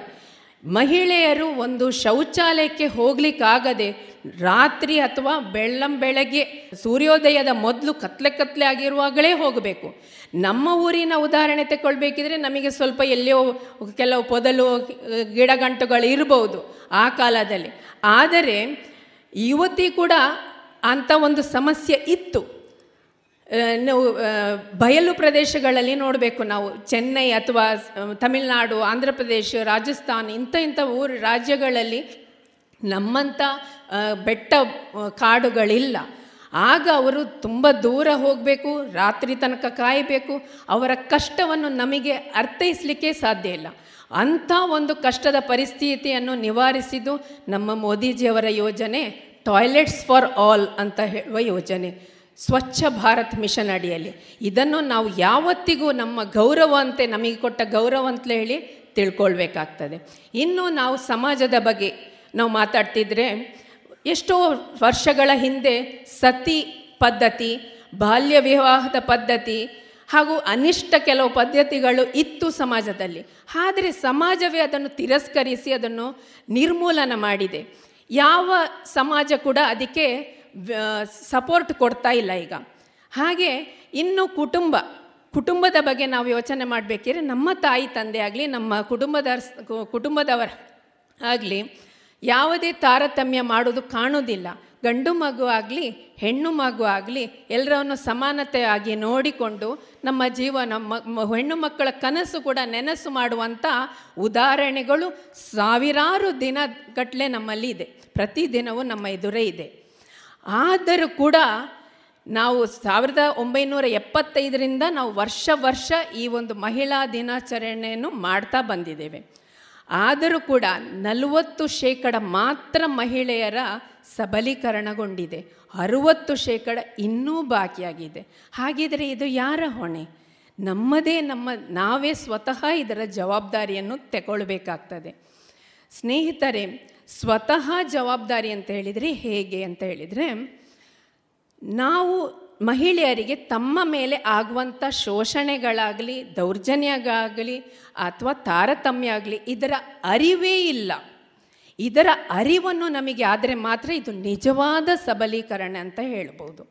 ಮಹಿಳೆಯರು ಒಂದು ಶೌಚಾಲಯಕ್ಕೆ ಹೋಗ್ಲಿಕ್ಕಾಗದೆ ರಾತ್ರಿ ಅಥವಾ ಬೆಳ್ಳಂ ಬೆಳಗ್ಗೆ ಸೂರ್ಯೋದಯದ ಮೊದಲು ಕತ್ಲೆ ಕತ್ಲೆ ಆಗಿರುವಾಗಲೇ ಹೋಗಬೇಕು. ನಮ್ಮ ಊರಿನ ಉದಾಹರಣೆ ತಗೊಳ್ಬೇಕಿದ್ರೆ ನಮಗೆ ಸ್ವಲ್ಪ ಎಲ್ಲಿಯೋ ಕೆಲವು ಪೊದಲು ಗಿಡಗಂಟುಗಳು ಇರಬಹುದು ಆ ಕಾಲದಲ್ಲಿ. ಆದರೆ ಯುವತಿ ಕೂಡ ಅಂಥ ಒಂದು ಸಮಸ್ಯೆ ಇತ್ತು. ನಾವು ಬಯಲು ಪ್ರದೇಶಗಳಲ್ಲಿ ನೋಡಬೇಕು ನಾವು. ಚೆನ್ನೈ ಅಥವಾ ತಮಿಳುನಾಡು ಆಂಧ್ರ ಪ್ರದೇಶ ರಾಜಸ್ಥಾನ್, ಇಂಥ ಇಂಥ ಊರು ರಾಜ್ಯಗಳಲ್ಲಿ ನಮ್ಮಂಥ ಬೆಟ್ಟ ಕಾಡುಗಳಿಲ್ಲ. ಆಗ ಅವರು ತುಂಬ ದೂರ ಹೋಗಬೇಕು, ರಾತ್ರಿ ತನಕ ಕಾಯಬೇಕು. ಅವರ ಕಷ್ಟವನ್ನು ನಮಗೆ ಅರ್ಥೈಸಲಿಕ್ಕೆ ಸಾಧ್ಯ ಇಲ್ಲ. ಅಂಥ ಒಂದು ಕಷ್ಟದ ಪರಿಸ್ಥಿತಿಯನ್ನು ನಿವಾರಿಸಿದ್ದು ನಮ್ಮ ಮೋದಿಜಿಯವರ ಯೋಜನೆ ಟಾಯ್ಲೆಟ್ಸ್ ಫಾರ್ ಆಲ್ ಅಂತ ಹೇಳುವ ಯೋಜನೆ. ಸ್ವಚ್ಛ ಭಾರತ್ ಮಿಷನ್ ಅಡಿಯಲ್ಲಿ. ಇದನ್ನು ನಾವು ಯಾವತ್ತಿಗೂ ನಮ್ಮ ಗೌರವ ಅಂತೆ ನಮಗೆ ಕೊಟ್ಟ ಗೌರವ ಅಂತಲೇ ಹೇಳಿ ತಿಳ್ಕೊಳ್ಬೇಕಾಗ್ತದೆ. ಇನ್ನು ನಾವು ಸಮಾಜದ ಬಗ್ಗೆ ನಾವು ಮಾತಾಡ್ತಿದ್ರೆ, ಎಷ್ಟೋ ವರ್ಷಗಳ ಹಿಂದೆ ಸತಿ ಪದ್ಧತಿ, ಬಾಲ್ಯ ವಿವಾಹದ ಪದ್ಧತಿ ಹಾಗೂ ಅನಿಷ್ಟ ಕೆಲವು ಪದ್ಧತಿಗಳು ಇತ್ತು ಸಮಾಜದಲ್ಲಿ. ಆದರೆ ಸಮಾಜವೇ ಅದನ್ನು ತಿರಸ್ಕರಿಸಿ ಅದನ್ನು ನಿರ್ಮೂಲನ ಮಾಡಿದೆ. ಯಾವ ಸಮಾಜ ಕೂಡ ಅದಕ್ಕೆ ಸಪೋರ್ಟ್ ಕೊಡ್ತಾ ಇಲ್ಲ ಈಗ. ಹಾಗೆ ಇನ್ನು ಕುಟುಂಬ, ಕುಟುಂಬದ ಬಗ್ಗೆ ನಾವು ಯೋಚನೆ ಮಾಡಬೇಕಿದ್ರೆ ನಮ್ಮ ತಾಯಿ ತಂದೆ ಆಗಲಿ, ನಮ್ಮ ಕುಟುಂಬದ ಕುಟುಂಬದವರ ಆಗಲಿ ಯಾವುದೇ ತಾರತಮ್ಯ ಮಾಡೋದು ಕಾಣೋದಿಲ್ಲ ಗಂಡು ಮಗು ಆಗಲಿ, ಹೆಣ್ಣು ಮಗು ಆಗಲಿ, ಎಲ್ಲರನ್ನು ಸಮಾನತೆಯಾಗಿ ನೋಡಿಕೊಂಡು ನಮ್ಮ ಜೀವನ, ಮ- ಹೆಣ್ಣು ಮಕ್ಕಳ ಕನಸು ಕೂಡ ನೆನಸು ಮಾಡುವಂಥ ಉದಾಹರಣೆಗಳು ಸಾವಿರಾರು ದಿನಗಟ್ಟಲೆ ನಮ್ಮಲ್ಲಿ ಇದೆ ಪ್ರತಿದಿನವೂ ನಮ್ಮ ಎದುರೇ ಇದೆ. ಆದರೂ ಕೂಡ ನಾವು ಸಾವಿರದ ಒಂಬೈನೂರ ಎಪ್ಪತ್ತೈದರಿಂದ ನಾವು ವರ್ಷ ವರ್ಷ ಈ ಒಂದು ಮಹಿಳಾ ದಿನಾಚರಣೆಯನ್ನು ಮಾಡ್ತಾ ಬಂದಿದ್ದೇವೆ. ಆದರೂ ಕೂಡ ನಲವತ್ತು ಶೇಕಡ ಮಾತ್ರ ಮಹಿಳೆಯರ ಸಬಲೀಕರಣಗೊಂಡಿದೆ. ಅರುವತ್ತು ಶೇಕಡ ಇನ್ನೂ ಬಾಕಿಯಾಗಿದೆ. ಹಾಗಿದ್ರೆ ಇದು ಯಾರ ಹೊಣೆ? ನಮ್ಮದೇ ನಮ್ಮ, ನಾವೇ ಸ್ವತಃ ಇದರ ಜವಾಬ್ದಾರಿಯನ್ನು ತಗೊಳ್ಬೇಕಾಗ್ತದೆ. ಸ್ನೇಹಿತರೆ ಸ್ವತಃ ಜವಾಬ್ದಾರಿ ಅಂತ ಹೇಳಿದರೆ ಹೇಗೆ ಅಂತ ಹೇಳಿದರೆ, ನಾವು ಮಹಿಳೆಯರಿಗೆ ತಮ್ಮ ಮೇಲೆ ಆಗುವಂಥ ಶೋಷಣೆಗಳಾಗಲಿ ದೌರ್ಜನ್ಯಗಾಗಲಿ ಅಥವಾ ತಾರತಮ್ಯ ಆಗಲಿ, ಇದರ ಅರಿವೇ ಇಲ್ಲ. ಇದರ ಅರಿವನ್ನು ನಮಗೆ ಆದರೆ ಮಾತ್ರ ಇದು ನಿಜವಾದ ಸಬಲೀಕರಣ ಅಂತ ಹೇಳ್ಬೋದು.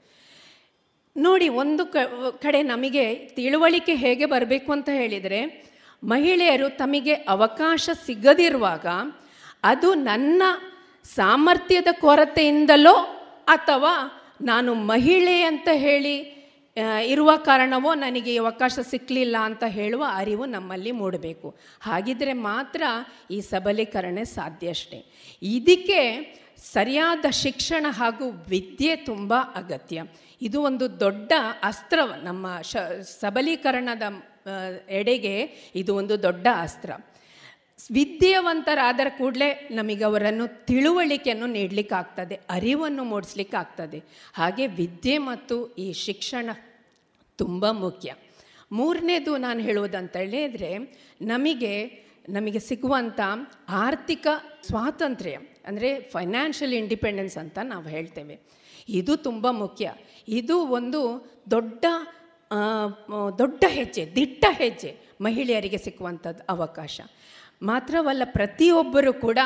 ನೋಡಿ, ಒಂದು ಕಡೆ ನಮಗೆ ತಿಳುವಳಿಕೆ ಹೇಗೆ ಬರಬೇಕು ಅಂತ ಹೇಳಿದರೆ, ಮಹಿಳೆಯರು ತಮಗೆ ಅವಕಾಶ ಸಿಗದಿರುವಾಗ ಅದು ನನ್ನ ಸಾಮರ್ಥ್ಯದ ಕೊರತೆಯಿಂದಲೋ ಅಥವಾ ನಾನು ಮಹಿಳೆ ಅಂತ ಹೇಳಿ ಇರುವ ಕಾರಣವೋ ನನಗೆ ಅವಕಾಶ ಸಿಕ್ಕಲಿಲ್ಲ ಅಂತ ಹೇಳುವ ಅರಿವು ನಮ್ಮಲ್ಲಿ ಮೂಡಬೇಕು. ಹಾಗಿದ್ರೆ ಮಾತ್ರ ಈ ಸಬಲೀಕರಣ ಸಾಧ್ಯ ಅಷ್ಟೆ. ಇದಕ್ಕೆ ಸರಿಯಾದ ಶಿಕ್ಷಣ ಹಾಗೂ ವಿದ್ಯೆ ತುಂಬ ಅಗತ್ಯ. ಇದು ಒಂದು ದೊಡ್ಡ ಅಸ್ತ್ರ, ನಮ್ಮ ಶ, ಸಬಲೀಕರಣದ ಎಡೆಗೆ ಇದು ಒಂದು ದೊಡ್ಡ ಅಸ್ತ್ರ. ವಿದ್ಯಾವಂತರಾದ ಕೂಡಲೇ ನಮಗೆ ಅವರನ್ನು ತಿಳುವಳಿಕೆಯನ್ನು ನೀಡಲಿಕ್ಕಾಗ್ತದೆ, ಅರಿವನ್ನು ಮೂಡಿಸ್ಲಿಕ್ಕಾಗ್ತದೆ. ಹಾಗೆ ವಿದ್ಯೆ ಮತ್ತು ಈ ಶಿಕ್ಷಣ ತುಂಬ ಮುಖ್ಯ. ಮೂರನೇದು ನಾನು ಹೇಳುವುದಂತ ಹೇಳಿದರೆ, ನಮಗೆ ನಮಗೆ ಸಿಗುವಂಥ ಆರ್ಥಿಕ ಸ್ವಾತಂತ್ರ್ಯ, ಅಂದರೆ ಫೈನಾನ್ಷಿಯಲ್ ಇಂಡಿಪೆಂಡೆನ್ಸ್ ಅಂತ ನಾವು ಹೇಳ್ತೇವೆ. ಇದು ತುಂಬ ಮುಖ್ಯ. ಇದು ಒಂದು ದೊಡ್ಡ ದೊಡ್ಡ ಹೆಜ್ಜೆ, ದಿಟ್ಟ ಹೆಜ್ಜೆ ಮಹಿಳೆಯರಿಗೆ ಸಿಕ್ಕುವಂಥದ್ದು ಅವಕಾಶ. ಮಾತ್ರವಲ್ಲ ಪ್ರತಿಯೊಬ್ಬರು ಕೂಡ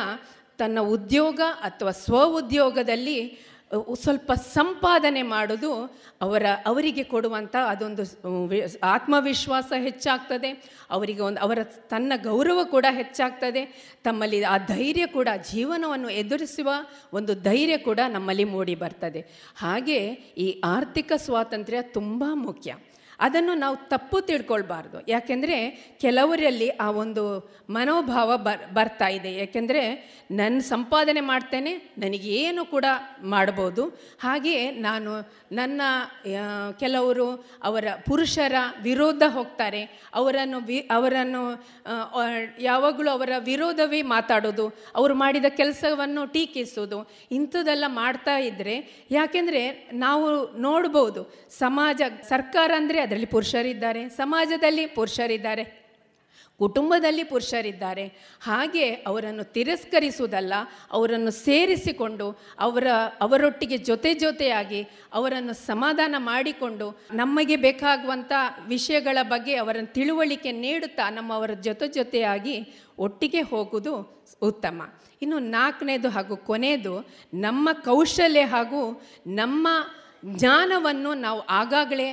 ತನ್ನ ಉದ್ಯೋಗ ಅಥವಾ ಸ್ವ ಉದ್ಯೋಗದಲ್ಲಿ ಸ್ವಲ್ಪ ಸಂಪಾದನೆ ಮಾಡೋದು ಅವರ, ಅವರಿಗೆ ಕೊಡುವಂಥ ಅದೊಂದು ಆತ್ಮವಿಶ್ವಾಸ ಹೆಚ್ಚಾಗ್ತದೆ. ಅವರಿಗೆ ಒಂದು, ಅವರ ತನ್ನ ಗೌರವ ಕೂಡ ಹೆಚ್ಚಾಗ್ತದೆ. ತಮ್ಮಲ್ಲಿ ಆ ಧೈರ್ಯ ಕೂಡ, ಜೀವನವನ್ನು ಎದುರಿಸುವ ಒಂದು ಧೈರ್ಯ ಕೂಡ ನಮ್ಮಲ್ಲಿ ಮೂಡಿ ಬರ್ತದೆ. ಹಾಗೆ ಈ ಆರ್ಥಿಕ ಸ್ವಾತಂತ್ರ್ಯ ತುಂಬ ಮುಖ್ಯ. ಅದನ್ನು ನಾವು ತಪ್ಪು ತಿಳ್ಕೊಳ್ಬಾರ್ದು. ಯಾಕೆಂದರೆ ಕೆಲವರಲ್ಲಿ ಆ ಒಂದು ಮನೋಭಾವ ಬರ್, ಬರ್ತಾ ಇದೆ. ಯಾಕೆಂದರೆ ನನ್ನ ಸಂಪಾದನೆ ಮಾಡ್ತೇನೆ, ನನಗೇನು ಕೂಡ ಮಾಡ್ಬೋದು. ಹಾಗೆಯೇ ನಾನು ನನ್ನ ಕೆಲವರು ಅವರ ಪುರುಷರ ವಿರೋಧ ಹೋಗ್ತಾರೆ. ಅವರನ್ನು ವಿ, ಅವರನ್ನು ಯಾವಾಗಲೂ ಅವರ ವಿರೋಧವೇ ಮಾತಾಡೋದು. ಅವರು ಮಾಡಿದ ಕೆಲಸವನ್ನು ಟೀಕಿಸೋದು. ಇಂಥದ್ದೆಲ್ಲ ಮಾಡ್ತಾ ಇದ್ದರೆ ಯಾಕೆಂದರೆ ನಾವು ನೋಡ್ಬೋದು, ಸಮಾಜ, ಸರ್ಕಾರ ಅಂದರೆ ಅದರಲ್ಲಿ ಪುರುಷರಿದ್ದಾರೆ, ಸಮಾಜದಲ್ಲಿ ಪುರುಷರಿದ್ದಾರೆ, ಕುಟುಂಬದಲ್ಲಿ ಪುರುಷರಿದ್ದಾರೆ. ಹಾಗೆ ಅವರನ್ನು ತಿರಸ್ಕರಿಸುವುದಲ್ಲ, ಅವರನ್ನು ಸೇರಿಸಿಕೊಂಡು ಅವರ, ಅವರೊಟ್ಟಿಗೆ ಜೊತೆ ಜೊತೆಯಾಗಿ ಅವರನ್ನು ಸಮಾಧಾನ ಮಾಡಿಕೊಂಡು ನಮಗೆ ಬೇಕಾಗುವಂಥ ವಿಷಯಗಳ ಬಗ್ಗೆ ಅವರನ್ನು ತಿಳುವಳಿಕೆ ನೀಡುತ್ತಾ ನಮ್ಮವರ ಜೊತೆ ಜೊತೆಯಾಗಿ ಒಟ್ಟಿಗೆ ಹೋಗುವುದು ಉತ್ತಮ. ಇನ್ನು ನಾಲ್ಕನೇದು ಹಾಗೂ ಕೊನೆಯದು, ನಮ್ಮ ಕೌಶಲ್ಯ ಹಾಗೂ ನಮ್ಮ ಜ್ಞಾನವನ್ನು ನಾವು ಆಗಾಗಲೇ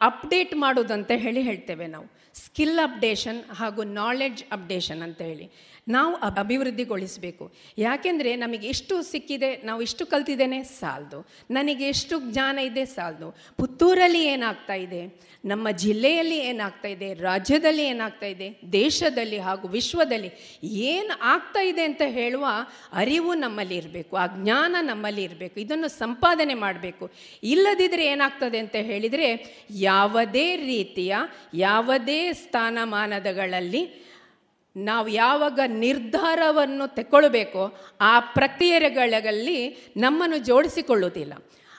ಅಪ್ಡೇಟ್ ಮಾಡೋದಂತ ಹೇಳಿ ಹೇಳ್ತೇವೆ ನಾವು. ಸ್ಕಿಲ್ ಅಪ್ಡೇಷನ್ ಹಾಗೂ ನಾಲೆಡ್ಜ್ ಅಪ್ಡೇಷನ್ ಅಂತ ಹೇಳಿ. ನಾವು ಅಭಿವೃದ್ಧಿಗೊಳಿಸಬೇಕು. ಯಾಕೆಂದರೆ ನಮಗೆ ಎಷ್ಟು ಸಿಕ್ಕಿದೆ, ನಾವು ಇಷ್ಟು ಕಲ್ತಿದ್ದೇನೆ ಸಾಲದು. ನನಗೆ ಎಷ್ಟು ಜ್ಞಾನ ಇದೆ ಸಾಲದು. ಪುತ್ತೂರಲ್ಲಿ ಏನಾಗ್ತಾ ಇದೆ? ನಮ್ಮ ಜಿಲ್ಲೆಯಲ್ಲಿ ಏನಾಗ್ತಾ ಇದೆ? ರಾಜ್ಯದಲ್ಲಿ ಏನಾಗ್ತಾ ಇದೆ? ದೇಶದಲ್ಲಿ ಹಾಗೂ ವಿಶ್ವದಲ್ಲಿ ಏನು ಆಗ್ತಾ ಇದೆ ಅಂತ ಹೇಳುವ ಅರಿವು ನಮ್ಮಲ್ಲಿ ಇರಬೇಕು. ಆ ಜ್ಞಾನ ನಮ್ಮಲ್ಲಿ ಇರಬೇಕು. ಇದನ್ನು ಸಂಪಾದನೆ ಮಾಡಬೇಕು. ಇಲ್ಲದಿದ್ದರೆ ಏನಾಗ್ತದೆ ಅಂತ ಹೇಳಿದರೆ, ಯಾವುದೇ ರೀತಿಯ, ಯಾವುದೇ ಸ್ಥಾನಮಾನದಗಳಲ್ಲಿ ನಾವು ಯಾವಾಗ ನಿರ್ಧಾರವನ್ನು ತೆಕ್ಕೊಳ್ಬೇಕೋ ಆ ಪ್ರಕ್ರಿಯೆಗಳಲ್ಲಿ ನಮ್ಮನ್ನು ಜೋಡಿಸಿಕೊಳ್ಳುವುದಿಲ್ಲ.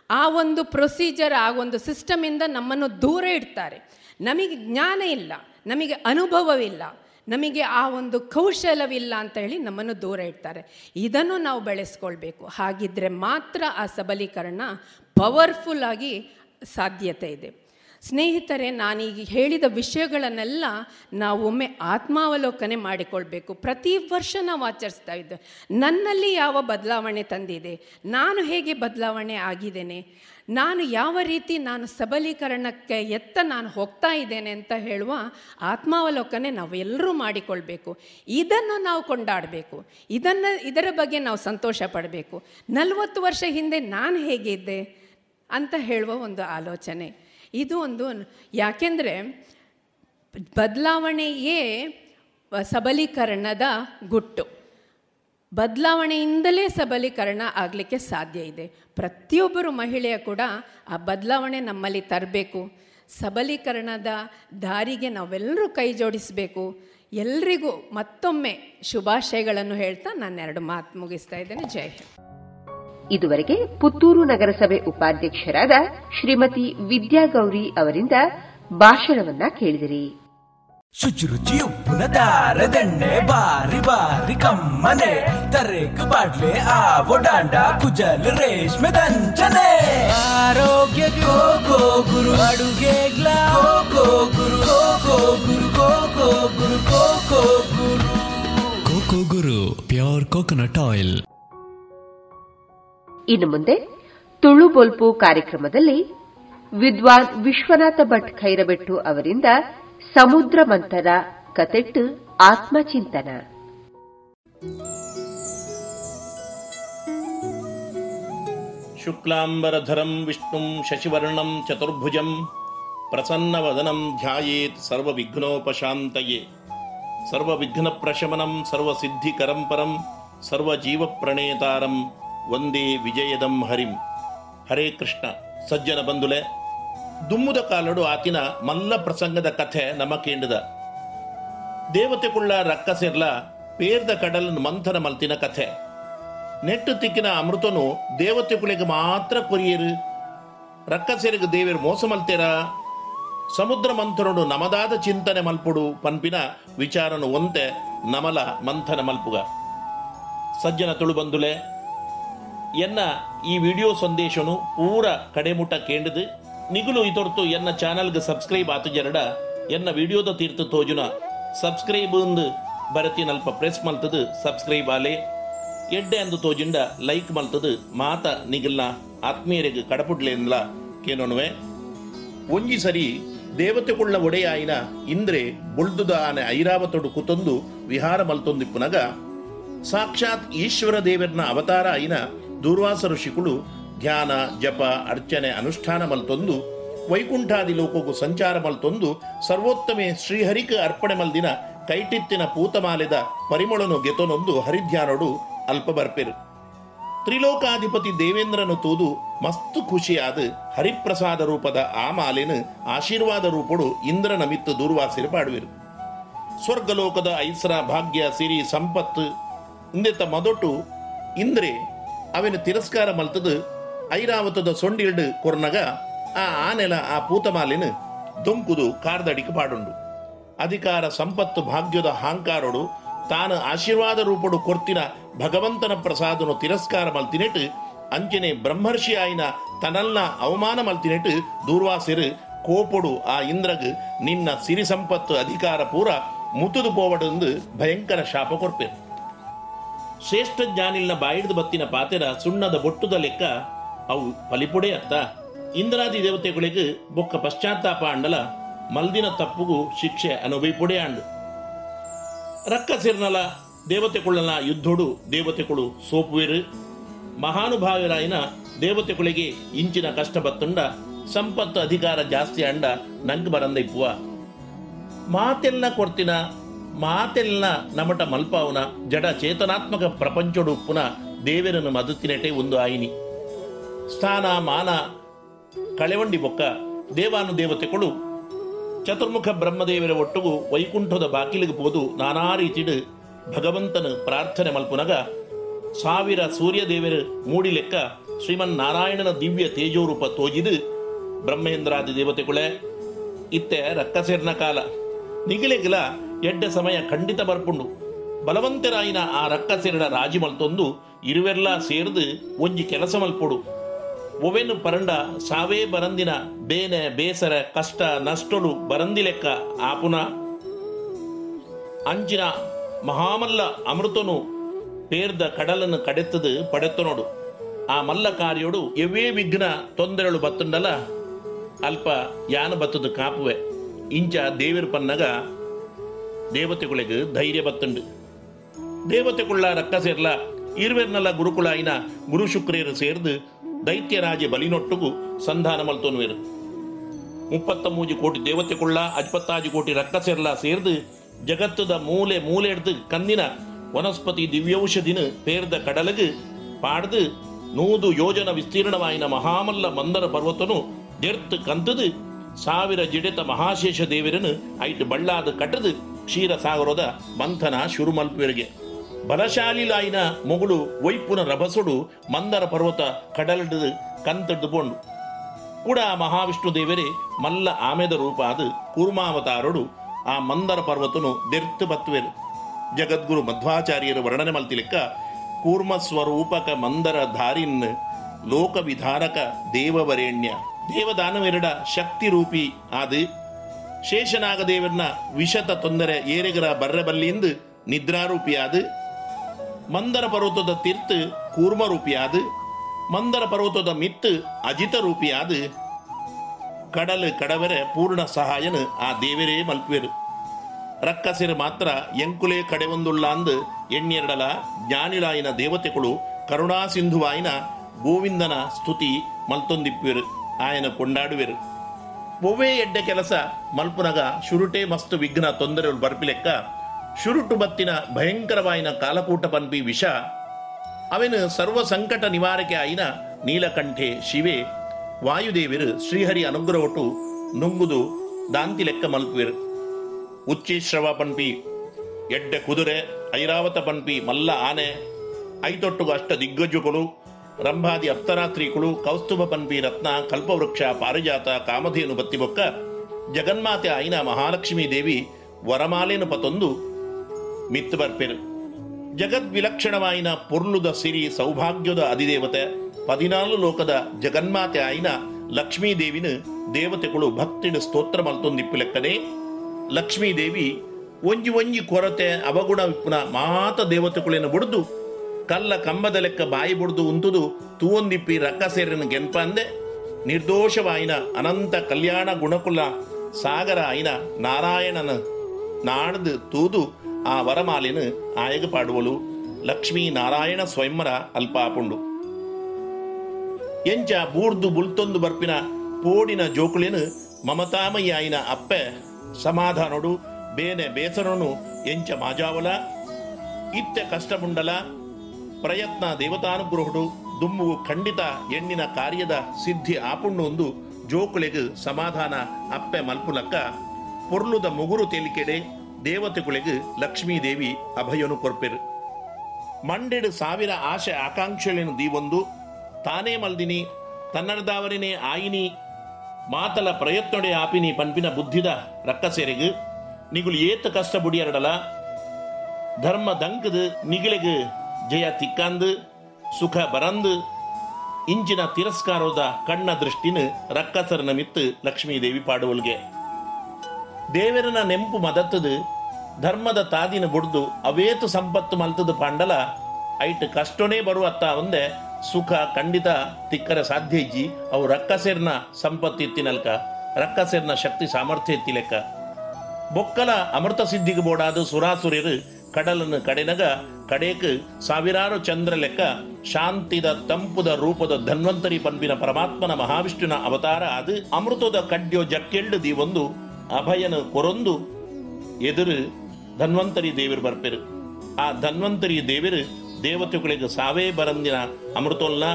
ಆ ಒಂದು ಪ್ರೊಸೀಜರ್ ಆ ಒಂದು ಸಿಸ್ಟಮಿಂದ ನಮ್ಮನ್ನು ದೂರ ಇಡ್ತಾರೆ. ನಮಗೆ ಜ್ಞಾನ ಇಲ್ಲ, ನಮಗೆ ಅನುಭವವಿಲ್ಲ, ನಮಗೆ ಆ ಒಂದು ಕೌಶಲವಿಲ್ಲ ಅಂತ ಹೇಳಿ ನಮ್ಮನ್ನು ದೂರ ಇಡ್ತಾರೆ. ಇದನ್ನು ನಾವು ಬೆಳೆಸ್ಕೊಳ್ಬೇಕು. ಹಾಗಿದ್ದರೆ ಮಾತ್ರ ಆ ಸಬಲೀಕರಣ ಪವರ್ಫುಲ್ ಆಗಿ ಸಾಧ್ಯತೆ ಇದೆ. ಸ್ನೇಹಿತರೆ, ನಾನೀಗ ಹೇಳಿದ ವಿಷಯಗಳನ್ನೆಲ್ಲ ನಾವು ಒಮ್ಮೆ ಆತ್ಮಾವಲೋಕನೆ ಮಾಡಿಕೊಳ್ಬೇಕು. ಪ್ರತಿ ವರ್ಷ ನಾವು ಆಚರಿಸ್ತಾ ಇದ್ದೇವೆ ನನ್ನಲ್ಲಿ ಯಾವ ಬದಲಾವಣೆ ತಂದಿದೆ? ನಾನು ಹೇಗೆ ಬದಲಾವಣೆ ಆಗಿದ್ದೇನೆ? ನಾನು ಯಾವ ರೀತಿ ನಾನು ಸಬಲೀಕರಣಕ್ಕೆ ಎತ್ತ ನಾನು ಹೋಗ್ತಾ ಇದ್ದೇನೆ ಅಂತ ಹೇಳುವ ಆತ್ಮಾವಲೋಕನೆ ನಾವೆಲ್ಲರೂ ಮಾಡಿಕೊಳ್ಬೇಕು. ಇದನ್ನು ನಾವು ಕೊಂಡಾಡಬೇಕು. ಇದನ್ನು, ಇದರ ಬಗ್ಗೆ ನಾವು ಸಂತೋಷ ಪಡಬೇಕು. ನಲವತ್ತು ವರ್ಷ ಹಿಂದೆ ನಾನು ಹೇಗಿದ್ದೆ ಅಂತ ಹೇಳುವ ಒಂದು ಆಲೋಚನೆ. ಇದು ಒಂದು ಯಾಕೆಂದರೆ ಬದಲಾವಣೆಯೇ ಸಬಲೀಕರಣದ ಗುಟ್ಟು. ಬದಲಾವಣೆಯಿಂದಲೇ ಸಬಲೀಕರಣ ಆಗಲಿಕ್ಕೆ ಸಾಧ್ಯ ಇದೆ. ಪ್ರತಿಯೊಬ್ಬರು ಮಹಿಳೆಯ ಕೂಡ ಆ ಬದಲಾವಣೆ ನಮ್ಮಲ್ಲಿ ತರಬೇಕು. ಸಬಲೀಕರಣದ ದಾರಿಗೆ ನಾವೆಲ್ಲರೂ ಕೈ ಜೋಡಿಸಬೇಕು. ಎಲ್ರಿಗೂ ಮತ್ತೊಮ್ಮೆ ಶುಭಾಶಯಗಳನ್ನು ಹೇಳ್ತಾ ನಾನು ಎರಡು ಮಾತು ಮುಗಿಸ್ತಾ ಇದ್ದೇನೆ. ಜೈ ಹಿಂದ್. ಇದುವರೆಗೆ ಪುತ್ತೂರು ನಗರಸಭೆ ಉಪಾಧ್ಯಕ್ಷರಾದ ಶ್ರೀಮತಿ ವಿದ್ಯಾಗೌರಿ ಅವರಿಂದ ಭಾಷಣವನ್ನ ಕೇಳಿದಿರಿ. ಶುಚಿರುಚಿ ಉಪ್ಪಿನ ದಾರದೆಣ್ಣೆ ಬಾರಿ ಬಾರಿ ಕಮ್ಮನೆ ತರೇಕು ಬಾಡ್ಲೆ ಆವೋ ಡಾಂಡ ಕುಜಲ್ ರೇಷ್ಮೆ ದಂಚನೆ. ಆರೋಗ್ಯ ಗೋ ಗೋ ಗುರು ಅಡುಗೆಗ್ಲ ಗೋ ಕೋ ಗುರು ಕೋ ಕೋ ಗುರು ಗೋ ಕೋ ಗುರು ಗೋ ಕೋ ಗುರು. Coco Guru pure coconut oil. ಇನ್ನು ಮುಂದೆ ತುಳು ಬೊಲ್ಪು ಕಾರ್ಯಕ್ರಮದಲ್ಲಿ ವಿದ್ವಾನ್ ವಿಶ್ವನಾಥ ಭಟ್ ಖೈರಬೆಟ್ಟು ಅವರಿಂದ ಸಮುದ್ರ ಮಂಥನ ಕತೆಟ್ಟು ಆತ್ಮಚಿಂತನ. ಶುಕ್ಲಾಂಬರಧರಂ ವಿಷ್ಣುಂ ಶಶಿವರ್ಣಂ ಚತುರ್ಭುಜಂ ಪ್ರಸನ್ನವದನಂ ಧ್ಯಾಯೇತ್ ಸರ್ವವಿಘ್ನೋಪಶಾಂತಯೇ. ಸರ್ವವಿಘ್ನಪ್ರಶಮನಂ ಸರ್ವಸಿದ್ಧಿಕರಂ ಪರಂ ಸರ್ವಜೀವಪ್ರಣೇತಾರಂ ವಂದೇ ವಿಜಯದಂ ಹರಿಂ, ಹರೇ ಕೃಷ್ಣ, ಸಜ್ಜನ ಬಂಧುಲೆ, ದುಮ್ಮುದ ಕಾಲಡು ಆತಿನ ಮಲ್ಲ ಪ್ರಸಂಗದ ಕಥೆ ನಮ ಕೇಂಡದ ದೇವತೆಗುಳ್ಳ ರಕ್ಕಸೆರ್ಲ, ಪೇರ್ದ ಕಡಲ್ ಮಂಥನ ಮಲ್ತಿನ ಕಥೆ. ನೆಟ್ಟು ತಿಕ್ಕಿನ ಅಮೃತನು ದೇವತೆಗಳಿಗೆ ಮಾತ್ರ ಕೊರಿಯರು. ರಕ್ಕಸೆರಿಗೆ ದೇವರು ಮೋಸ ಮಲ್ತೇರ? ಸಮುದ್ರ ಮಂಥನಡು ನಮದಾದ ಚಿಂತನೆ ಮಲ್ಪುಡು, ಪನ್ಪಿನ ವಿಚಾರನು ಒಂತೆ ನಮಲ ಮಂಥನ ಮಲ್ಪುಗ. ಸಜ್ಜನ ತುಳು ಬಂದುಲೆ ಎನ್ನ ಈ ವಿಡಿಯೋ ಸಂದೇಶನು ಪೂರ ಕಡೆಮುಟ್ಟ ಕೇಂದ್ರದು ನಿಗಲು ಇತೊರ್ತು ಎನ್ನ ಚಾನಲ್ಗೆ ಸಬ್ಸ್ಕ್ರೈಬ್ ಆತು ಜರಡ. ಎನ್ನ ವಿಡಿಯೋದ ತೀರ್ಥ ತೋಜುನ. ಸಬ್ಸ್ಕ್ರೈಬ್ ಅಂದು ಬರತಿ ನಲ್ಪ ಪ್ರೆಸ್ ಮಲ್ತದು, ಸಬ್ಸ್ಕ್ರೈಬ್ ಆಲೆ. ಎಡ್ಡೆ ಅಂದು ತೋಜಿಂಡ ಲೈಕ್ ಮಲ್ತದು, ಮಾತ ನಿಗಲ್ನ ಆತ್ಮೀಯರಿಗೆ ಕಡಪುಡ್ಲೆ ಎನ್ಲ ಕೇನೋನುವೆ ಒಂಜಿ ಸರಿ ದೇವತೆಗುಳ್ಳ ಒಡೆಯಾಯಿನ ಇಂದ್ರೆ ಬುಳ್ದುದ ಆನೆ ಐರಾವತೊಡು ಕುತೊಂದು ವಿಹಾರ ಮಲ್ತೊಂದಿಪ್ಪುನಗ, ಸಾಕ್ಷಾತ್ ಈಶ್ವರ ದೇವರನ ಅವತಾರ ಆಯಿನ ದೂರ್ವಾಸ ಋಷಿಗಳು ಧ್ಯಾನ, ಜಪ, ಅರ್ಚನೆ, ಅನುಷ್ಠಾನ ಮಲ್ತೊಂದು, ವೈಕುಂಠಾದಿ ಲೋಕಕ್ಕೂ ಸಂಚಾರ ಮಲ್ತೊಂದು, ಸರ್ವೋತ್ತಮೆ ಶ್ರೀಹರಿಕ ಅರ್ಪಣೆ ಮಲ್ದಿನ ಕೈಟಿತ್ತಿನ ಪೂತಮಾಲೆದ ಪರಿಮಳನು ಗೆತೊನೊಂದು ಹರಿಧ್ಯಾನೋಡು ಅಲ್ಪ ಬರ್ಪೆರು ತ್ರಿಲೋಕಾಧಿಪತಿ ದೇವೇಂದ್ರನು ತೂದು ಮಸ್ತು ಖುಷಿಯಾದ ಹರಿಪ್ರಸಾದ ರೂಪದ ಆ ಮಾಲೆನು ಆಶೀರ್ವಾದ ರೂಪಡು ಇಂದ್ರನ ಮಿತ್ತು ದೂರ್ವಾಸಿರು ಪಾಡುವಿರು. ಸ್ವರ್ಗಲೋಕದ ಐಸ್ರ ಭಾಗ್ಯ ಸಿರಿ ಸಂಪತ್ತು ಇಂದೆತ್ತ ಮೊದಟು ಇಂದ್ರೆ ಅವನು ತಿರಸ್ಕಾರ ಮಲ್ತದ, ಐರಾವತದ ಸೊಂಡಿಲ್ಡು ಕೊರ್ನಗ, ಆ ಆನೆಲ ಆ ಪೂತಮಾಲಿನ ದೊಂಕುದು ಕಾರ್ದಡಿಕೆ ಪಾಡುಂಡು. ಅಧಿಕಾರ ಸಂಪತ್ತು ಭಾಗ್ಯದ ಹಾಂಕಾರೋಡು, ತಾನು ಆಶೀರ್ವಾದ ರೂಪಡು ಕೊರ್ತಿನ ಭಗವಂತನ ಪ್ರಸಾದನು ತಿರಸ್ಕಾರ ಮಲ್ತಿನೆಟ್ ಅಂಚನೆ ಬ್ರಹ್ಮರ್ಷಿ ಆಯಿನ ತನಲ್ನ ಅವಮಾನ ಮಲ್ತಿನೆಟ್, ದೂರ್ವಾಸಿರು ಕೋಪಡು ಆ ಇಂದ್ರಗ್ ನಿನ್ನ ಸಿರಿ ಸಂಪತ್ತು ಅಧಿಕಾರ ಪೂರ ಮುತ್ತುದು ಪೋವಡೆಂದು ಭಯಂಕರ ಶಾಪ ಕೊರ್ಪೆರು ಶ್ರೇಷ್ಠ ಜ್ಞಾನಿಲ್ನ ಬಾಯಿಡ್ದು ಬತ್ತಿನ ಪಾತೆರ ಸುಣ್ಣದ ಬೊಟ್ಟುದ ಲೆಕ್ಕ ಅವು ಫಲಿಪುಡೆ ಅತ್ತ ಇಂದ್ರಾದಿ ದೇವತೆಗಳಿಗೆ ಬೊಕ್ಕ ಪಶ್ಚಾತ್ತಾಪ ಅಂಡಲ ಮಲ್ದಿನ ತಪ್ಪುಗೂ ಶಿಕ್ಷೆ ಅನುಭವಿಪುಡೆ ಅಂಡು. ರಕ್ಕಸಿರ್ನಲ ದೇವತೆಗಳನ್ನ ಯುದ್ಧೋಡು ದೇವತೆಗಳು ಸೋಪುವೆರು. ಮಹಾನುಭಾವರಾಯಿನ ದೇವತೆಗಳಿಗೆ ಇಂಚಿನ ಕಷ್ಟ ಬತ್ತುಂಡ ಸಂಪತ್ತು ಅಧಿಕಾರ ಜಾಸ್ತಿ ಅಂಡ ನಂಗ್ ಬರಂದ ಇಪ್ಪುವ ಮಾತೆಲ್ಲ ಕೊಡ್ತಿನ ಮಾತೆಲ್ಲ ನಮಟ ಮಲ್ಪಾವುನ, ಜಡ ಚೇತನಾತ್ಮಕ ಪ್ರಪಂಚಡು ಉಪ್ಪುನ ದೇವರನ್ನು ಮದುತ್ತಿನಟೆ ಒಂದು ಆಯಿನಿ. ಸ್ಥಾನ, ಮಾನ, ಕಳೆವಂಡಿ ಬೊಕ್ಕ ದೇವಾನು ದೇವತೆಗಳು ಚತುರ್ಮುಖ ಬ್ರಹ್ಮದೇವರ ಒಟ್ಟುಗು ವೈಕುಂಠದ ಬಾಕಿಲಿಗೆ ಪೋದು ನಾನಾ ರೀತಿಡು ಭಗವಂತನ ಪ್ರಾರ್ಥನೆ ಮಲ್ಪುನಗ, ಸಾವಿರ ಸೂರ್ಯದೇವರು ಮೂಡಿ ಲೆಕ್ಕ ಶ್ರೀಮನ್ ನಾರಾಯಣನ ದಿವ್ಯ ತೇಜೋರೂಪ ತೋಜಿದು ಬ್ರಹ್ಮೇಂದ್ರಾದಿ ದೇವತೆಗಳೇ ಇತ್ತೆ ರಕ್ಕಸೇರ್ನ ಕಾಲ. ನಿಗಿಲೆಗಿಲ ಎಡ್ಡ ಸಮಯ ಖಂಡಿತ ಬರ್ಪುಂಡು. ಬಲವಂತರಾಯಿನ ಆ ರಕ್ಕಸೇರಡ ರಾಜಿ ಮಲ್ತೊಂದು ಇರುವೆಲ್ಲ ಸೇರ್ದು ಒಂಜಿ ಕೆಲಸ ಮಲ್ಪೊಡು. ಒವೆನು ಪರಂಡ ಸಾವೇ ಬರಂದಿನ ಬೇನೆ, ಬೇಸರ, ಕಷ್ಟ, ನಷ್ಟಡು ಬರಂದಿ ಲೆಕ್ಕ ಆಪುನ. ಅಂಜಿನ ಮಹಾಮಲ್ಲ ಅಮೃತನು ಪೇರ್ದ ಕಡಲನ್ನು ಕಡೆತ್ತದು ಪಡೆತ್ತನೋಡು. ಆ ಮಲ್ಲ ಕಾರ್ಯೋಡು ಎವೇ ವಿಘ್ನ ತೊಂದರೆಗಳು ಬತ್ತುಂಡಲ, ಅಲ್ಪ ಯಾನ ಬತ್ತದು ಕಾಪುವೆ. ಇಂಚ ದೇವಿರ ಪನ್ನಗ ದೇವತೆಗಳಿಗೆ ಧೈರ್ಯ ಬತ್ತುಂಡು. ದೇವತೆಗುಳ್ಳ ರಕ್ಕ ಸೇರ್ಲ, ಇರುವೆರ್ನಲ್ಲ ಆಯ್ನ ಗುರು ಶುಕ್ರಿಯರು ಸೇರ್ದು ದೈತ್ಯರಾಜ ಬಲಿನೊಟ್ಟುಗು ಸಂಧಾನ ಮಲ್ತೋನ್ವೇರು. ಮುಪ್ಪತ್ತ ಮೂಜಿ ಕೋಟಿ ದೇವತೆಗುಳ್ಳ, ಅಜ್ಪತ್ತಾಜು ಕೋಟಿ ರಕ್ಕ ಸೇರ್ಲ ಸೇರ್ದು ಜಗತ್ತದ ಮೂಲೆ ಮೂಲೆ ಹಿಡ್ದು ಕಂದಿನ ವನಸ್ಪತಿ ದಿವ್ಯೌಷಧಿನ ಪೇರ್ದ ಕಡಲಗು ಪಾಡ್ದು ನೂದು ಯೋಜನ ವಿಸ್ತೀರ್ಣವಾಯಿನ ಮಹಾಮಲ್ಲ ಮಂದರ ಪರ್ವತನು ಜರ್ತು ಕಂತದು ಸಾವಿರ ಜಿಡೆತ ಮಹಾಶೇಷ ದೇವರನ್ನು ಐಟ್ ಬಳ್ಳಾದ ಕಟ್ಟದು ಕ್ಷೀರ ಸಾಗರದ ಮಂಥನ ಶುರು ಬಲಶಾಲಿ ಲಾಯಿನ ಮೊಗಳು ವೈಪುನ ರಭಸುಡು ಮಂದರ ಪರ್ವತ ಕಡಲಡ್ದು ಕಂತಡ್ದುಕೊಂಡು. ಕೂಡ ಮಹಾವಿಷ್ಣು ದೇವರೇ, ಮಲ್ಲ ಆಮೆದ ರೂಪ ಅದು ಕೂರ್ಮಾವತಾರಡು ಆ ಮಂದರ ಪರ್ವತನು ದೆರ್ತು ಬತ್ತುವೆರು. ಜಗದ್ಗುರು ಮಧ್ವಾಚಾರ್ಯರು ವರ್ಣನೆ ಮಲ್ತಿಲೆಕ್ಕ ಕೂರ್ಮ ಸ್ವರೂಪಕ ಮಂದರ ಧಾರಿನ್ ಲೋಕ ವಿಧಾರಕ ದೇವವರೇಣ್ಯ. ದೇವದಾನವೆರಡ ಶಕ್ತಿ ರೂಪಿ ಆದು ಶೇಷನಾಗ ದೇವರನ್ನ ವಿಷತ ತೊಂದರೆ ಏರೆಗರ ಬರ್ರೆಬಲ್ಲಿಂದು ನಿದ್ರಾರೂಪಿಯಾದು. ಮಂದರ ಪರ್ವತದ ತೀರ್ಥ ಕೂರ್ಮ ರೂಪಿಯಾದ ಮಂದರ ಪರ್ವತದ ಮಿತ್ತು ಅಜಿತ ರೂಪಿಯಾದ ಕಡಲು ಕಡವರೆ ಪೂರ್ಣ ಸಹಾಯನು ಆ ದೇವರೇ ಮಲ್ಪುವರು. ರಕ್ಕಸಿರು ಮಾತ್ರ ಎಂಕುಲೆ ಕಡೆವೊಂದುಳ್ಳ ಅಂದು ಎಣ್ಣೆರಡಲ ಜ್ಞಾನಿಲಾಯಿನ ದೇವತೆಗಳು ಕರುಣಾ ಸಿಂಧುವಾಯಿನ ಗೋವಿಂದನ ಸ್ತುತಿ ಮಲ್ತೊಂದಿಪ್ಪುವೆರು. ಆಯನ ಕೊಂಡಾಡುವೆರು. ಒವ್ವೇ ಎಡ್ಡೆ ಕೆಲಸ ಮಲ್ಪುನಗ ಶುರುಟೆ ಮಸ್ತು ವಿಘ್ನ ತೊಂದರೆ ಬರ್ಪಿಲೆಕ್ಕ. ಶುರುಟು ಬತ್ತಿನ ಭಯಂಕರವಾಯಿನ ಕಾಲಕೂಟ ಪನ್ಪಿ ವಿಷ. ಅವನು ಸರ್ವ ಸಂಕಟ ನಿವಾರಕೆ ಆಯಿನ ನೀಲಕಂಠೆ ಶಿವೆ. ವಾಯುದೇವಿರು ಶ್ರೀಹರಿ ಅನುಗ್ರಹೊಟ್ಟು ನುಂಗುದು ದಾಂತಿ ಲೆಕ್ಕ ಮಲ್ಪುವೆರು ಉಚ್ಚಿಶ್ರವ ಪನ್ಪಿ ಎಡ್ಡೆ ಕುದುರೆ, ಐರಾವತ ಪನ್ಪಿ ಮಲ್ಲ ಆನೆ, ಐತೊಟ್ಟುಗು ಅಷ್ಟ ದಿಗ್ಗಜುಗಳು ರಂಭಾದಿ ಅಪ್ತರಾತ್ರಿಗಳು ಕೌಸ್ತುಭ ಪನ್ಬಿ ರತ್ನ, ಕಲ್ಪವೃಕ್ಷ, ಪಾರಿಜಾತ, ಕಾಮಧೇನು ಬತ್ತಿಬೊಕ್ಕ ಜಗನ್ಮಾತೆ ಆಯ್ನ ಮಹಾಲಕ್ಷ್ಮೀ ದೇವಿ ವರಮಾಲೆನು ಪತೊಂದು ಮಿತ್ತು ಬರ್ಪೆರು ಜಗದ್ವಿಲಕ್ಷಣವಾಯಿನ ಪೊರ್ಲುದ ಸಿರಿ ಸೌಭಾಗ್ಯದ ಅಧಿದೇವತೆ ಪದಿನಾಲು ಲೋಕದ ಜಗನ್ಮಾತೆ ಆಯ್ನ ಲಕ್ಷ್ಮೀ ದೇವಿನ ದೇವತೆಗಳು ಭಕ್ತಿನ ಸ್ತೋತ್ರ ಮಲ್ತೊಂದಿಪ್ಪು ಲೆಕ್ಕನೆ, ಲಕ್ಷ್ಮೀ ದೇವಿ, ಒಂಜಿ ಒಂಜಿ ಕೊರತೆ, ಅವಗುಣ ವಿಪ್ಪುನ ಮಾತ ದೇವತೆಗಳೇನು ಬುಡ್ದು ಕಲ್ಲ ಕಂಬದ ಲೆಕ್ಕ ಬಾಯಿ ಬುಡ್ದು ಉಂತುದು ತೂವೊಂದಿಪ್ಪಿ ರಕ್ಕ ಸೇರಿನ ಗೆನ್ಪ ಅಂದೆ. ನಿರ್ದೋಷವಾಯಿನ ಅನಂತ ಕಲ್ಯಾಣ ಗುಣಕುಲ ಸಾಗರ ಆಯಿನ ನಾರಾಯಣನ ನಾಡ್ದು ತೂದು ಆ ವರಮಾಲಿನ ಆಯಗ ಪಾಡುವಳು ಲಕ್ಷ್ಮೀ ನಾರಾಯಣ ಸ್ವಯಂವರ ಅಲ್ಪಾಪುಂಡು. ಎಂಚ ಬೂರ್ದು ಬುಲ್ತೊಂದು ಬರ್ಪಿನ ಪೋಡಿನ ಜೋಕುಳಿನ ಮಮತಾಮಯ್ಯಾಯಿನ ಅಪ್ಪೆ ಸಮಾಧಾನೊಡು ಬೇನೆ ಬೇಸರನು ಎಂಚ ಮಾಜಾವಲ ಇತ್ಯ ಕಷ್ಟಮುಂಡಲ ಪ್ರಯತ್ನ ದೇವತಾನುಗ್ರಹುಡು ದುಮ್ಮುವು ಖಂಡಿತ ಎಣ್ಣಿನ ಕಾರ್ಯದ ಸಿದ್ಧಿ ಆಪುಣ್ಣೊಂದು ಜೋಕುಳೆಗು ಸಮಾಧಾನ ಅಪ್ಪೆ ಮಲ್ಪುಲಕ್ಕ, ಪೊರ್ಲುದ ಮುಗುರು ತೇಲಿಕೆಡೆ ದೇವತೆಗುಳೆಗು ಲಕ್ಷ್ಮೀದೇವಿ ಅಭಯನು ಕೊರ್ಪೆರು. ಮಂಡೆಡು ಸಾವಿರ ಆಶೆ ಆಕಾಂಕ್ಷೆಗಳನ್ನು ದೀವೊಂದು, ತಾನೇ ಮಲ್ದಿನಿ, ತನ್ನಡದಾವರಿನೇ ಆಯಿನಿ, ಮಾತಲ ಪ್ರಯತ್ನಡೆ ಆಪಿನಿ ಪಂಪಿನ ಬುದ್ಧಿದ ರಕ್ಕಸೆರೆಗು, ನಿಗುಲು ಏತ ಕಷ್ಟ ಬುಡಿಯರಡಲ, ಧರ್ಮ ದಂಕದು ನಿಗಿಲೆಗು ಜಯ ತಿಕ್ಕಂದ್ ಸುಖ ಬರಂದ್ ಇಂಚಿನ ತಿರಸ್ಕಾರದ ಕಣ್ಣ ದೃಷ್ಟಿನ ರಕ್ಕಸರನ ಲಕ್ಷ್ಮೀ ದೇವಿ ಪಾಡುವಲ್ಗೆ ದೇವರನ ನೆಂಪು ಮದತ್ತದು, ಧರ್ಮದ ತಾದಿನ ಬುಡ್ದು, ಅವೇತು ಸಂಪತ್ತು ಮಲ್ತದು ಪಾಂಡಲ, ಐಟ್ ಕಷ್ಟನೇ ಬರುವತ್ತ ಒಂದೆ, ಸುಖ ಖಂಡಿತ ತಿಕ್ಕರ ಸಾಧ್ಯ ಇಜ್ಜಿ, ಅವು ರಕ್ಕಸೆರ್ನ ಸಂಪತ್ತು ಎತ್ತಿನಲ್ಕ, ರಕ್ಕಸೆರ್ನ ಶಕ್ತಿ ಸಾಮರ್ಥ್ಯ ಎತ್ತಿಲೆಕ್ಕ. ಬೊಕ್ಕಲ ಅಮೃತ ಸಿದ್ಧಿಗೆ ಬೋಡಾದ ಸುರಾಸುರ್ಯರು ಕಡಲನ್ನು ಕಡೆನಗ ಕಡೇಕ್ ಸಾವಿರಾರು ಚಂದ್ರ ಲೆಕ್ಕ, ಶಾಂತಿದ ತಂಪುದ ರೂಪದ ಧನ್ವಂತರಿ ಪನ್ಪಿನ ಪರಮಾತ್ಮನ ಮಹಾವಿಷ್ಣುನ ಅವತಾರ ಅದು ಅಮೃತದ ಕಡ್ಯೋ ಜಕ್ಕೆಳ್ಳು ದಿ ಒಂದು ಅಭಯನ ಕೊರೊಂದು ಎದುರು ಧನ್ವಂತರಿ ದೇವರು ಬರ್ಪೆರು. ಆ ಧನ್ವಂತರಿ ದೇವರು ದೇವತೆಗಳಿಗೆ ಸಾವೇ ಬರಂದಿನ ಅಮೃತೋಲ್ನ,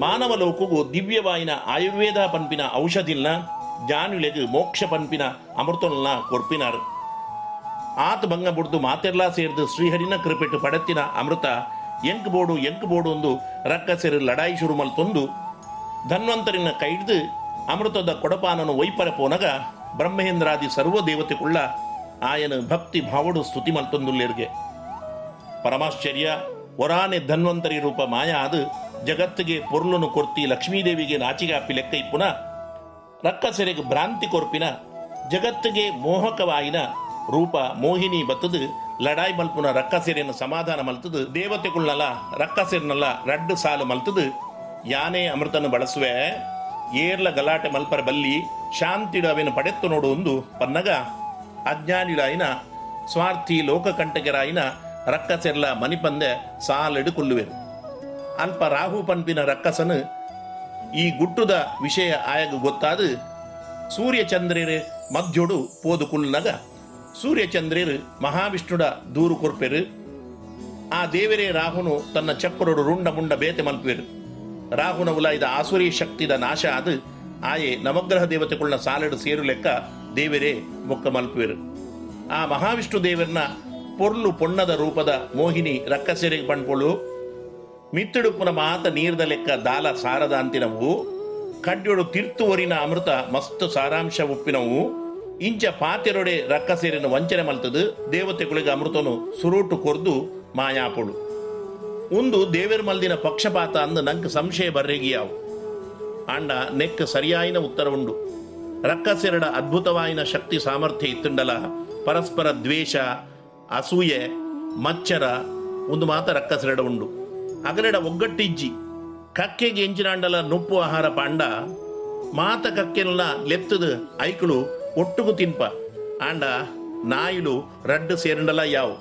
ಮಾನವ ಲೋಕಗೂ ದಿವ್ಯವಾಯಿನ ಆಯುರ್ವೇದ ಪನ್ಪಿನ ಔಷಧಿಲ್ನ ಜಾನುಳೆಗೆ ಮೋಕ್ಷ ಪನ್ಪಿನ ಅಮೃತೋಲ್ನ ಕೊರ್ಪಿನಾರು. ಆತ ಭಂಗ ಬುಡ್ದು ಮಾತೆರ್ಲಾ ಸೇರಿದು ಶ್ರೀಹರಿನ ಕೃಪೆಟ್ಟು ಪಡತ್ತಿನ ಅಮೃತ, ಎಂಕ್ ಬೋಡು ಎಂಕ್ ಬೋಡು ಒಂದು ರಕ್ಕ ಸೇರಿ ಲಡಾಯಿ ಶುರು ಮಲ್ತೊಂದು ಧನ್ವಂತರಿನ ಕೈಡ್ದು ಅಮೃತದ ಕೊಡಪಾನನು ವೈಪರ ಪೋನಗ ಬ್ರಹ್ಮೇಂದ್ರಾದಿ ಸರ್ವ ದೇವತೆ ಕುಳ್ಳ ಆಯನ ಭಕ್ತಿ ಭಾವಡು ಸ್ತುತಿ ಮಲ್ತೊಂದುಲ್ಲೇರ್ಗೆ ಪರಮಾಶ್ಚರ್ಯ ಒರಾನೆ ಧನ್ವಂತರಿ ರೂಪ ಮಾಯಾ ಅದು ಜಗತ್ತಿಗೆ ಪೊರ್ಲುನು ಕೊರ್ತಿ ಲಕ್ಷ್ಮೀದೇವಿಗೆ ನಾಚಿಗಾಪಿ ಲೆಕ್ಕ ಇಪ್ಪುನ ರಕ್ಕ ಸೆರೆಗೆ ಭ್ರಾಂತಿ ಕೊರ್ಪಿನ ಜಗತ್ತಿಗೆ ಮೋಹಕವಾಯಿನ ರೂಪ ಮೋಹಿನಿ ಬತ್ತದು, ಲಡಾಯಿ ಮಲ್ಪುನ ರಕ್ಕ ಸಮಾಧಾನ ಮಲ್ತದು ದೇವತೆಗಳನ್ನಲ್ಲ ರಕ್ಕ ಸೇರಿನಲ್ಲ ರಡ್ಡು ಸಾಲು ಮಲ್ತದು. ಯಾನೇ ಅಮೃತನ ಬಳಸುವೆ, ಏರ್ಲ ಗಲಾಟೆ ಮಲ್ಪರ ಬಲ್ಲಿ ಶಾಂತಿಡು ಅವೆನ ಪಡೆತ್ತು ನೋಡು ಒಂದು ಪನ್ನಗ. ಅಜ್ಞಾನಿಡಾಯಿನ ಸ್ವಾರ್ಥಿ ಲೋಕಕಂಟಕರಾಯಿನ ರಕ್ಕಸೆರ್ಲ ಮನಿಪಂದೆ ಸಾಲೆಡು ಕೊಲ್ಲುವೆ ಅಲ್ಪ ರಾಹು ಪನ್ಪಿನ ರಕ್ಕಸನು ಈ ಗುಟ್ಟುದ ವಿಷಯ ಆಯಗ ಗೊತ್ತಾದ. ಸೂರ್ಯಚಂದ್ರರೇ ಮಧ್ಯೊಡು ಪೋದು ಕುಲ್ನಗ ಸೂರ್ಯಚಂದ್ರರು ಮಹಾವಿಷ್ಣುಡ ದೂರು ಕೊರ್ಪೆರು. ಆ ದೇವರೇ ರಾಹುನು ತನ್ನ ಚಪ್ಪರೊಡು ರುಂಡ ಮುಂಡ ಬೇತೆ ಮಲ್ಪುವೆರು. ರಾಹುನ ಉಲಾಯ್ದ ಆಸುರಿ ಶಕ್ತಿದ ನಾಶ ಅದು ಆಯೆ ನವಗ್ರಹ ದೇವತೆಗಳನ್ನ ಸಾಲಡು ಸೇರು ಲೆಕ್ಕ ದೇವರೇ ಮೊಕ್ಕ ಮಲ್ಪುವೆರು. ಆ ಮಹಾವಿಷ್ಣು ದೇವರನ್ನ ಪೊರ್ಲು ಪೊಣ್ಣದ ರೂಪದ ಮೋಹಿನಿ ರಕ್ಕಸೆರೆಗೆ ಪಣ್ಪೊಳು ಮಿತ್ತುಡುಪುನ ಮಾತ ನೀರ್ದ ಲೆಕ್ಕ ದಾಲ ಸಾರದ ಅಂತಿನವು. ಕಡ್ಯೊಡು ತಿರ್ತುವರಿನ ಅಮೃತ ಮಸ್ತ್ ಸಾರಾಂಶ ಉಪ್ಪಿನವು. ಇಂಚ ಪಾತೆರೊಡೆ ರಕ್ಕಸೇರಿನ ವಂಚನೆ ಮಲ್ತದು ದೇವತೆಗಳಿಗೆ ಅಮೃತನು ಸುರುಟು ಕೊರ್ದು ಮಾಯಾಪುಳು. ಒಂದು ದೇವೇರ್ ಮಲ್ದಿನ ಪಕ್ಷಪಾತ ಅಂದ ನಂಗೆ ಸಂಶಯ ಬರ್ರೆಗಿಯಾವು. ಆಂಡ ನೆಕ್ಕ ಸರಿಯಾಯಿನ ಉತ್ತರ ಉಂಡು ರಕ್ಕಸೆರಡ ಅದ್ಭುತವಾಯಿನ ಶಕ್ತಿ ಸಾಮರ್ಥ್ಯ ಇತ್ತುಂಡಲ, ಪರಸ್ಪರ ದ್ವೇಷ, ಅಸೂಯೆ, ಮಚ್ಚರ ಒಂದು ಮಾತ ರಕ್ಕಸೆರಡ ಉಂಡು ಅಗಲೆಡ ಒಗ್ಗಟ್ಟಿಜ್ಜಿ, ಕಕ್ಕೆಗೆ ಎಂಜಿನಾಂಡಲ ನುಪ್ಪು ಆಹಾರ ಪಾಂಡ, ಮಾತ ಕಕ್ಕೆಲ್ಲ ಲೆತ್ತದ ಐಕಳು ಒಟ್ಟುಗು ತಿನ್ಪ. ಆಂಡ, ನಾಯಿಲು ರಡ್ಡು ಸೇರಿಂಡಲ ಯಾವು.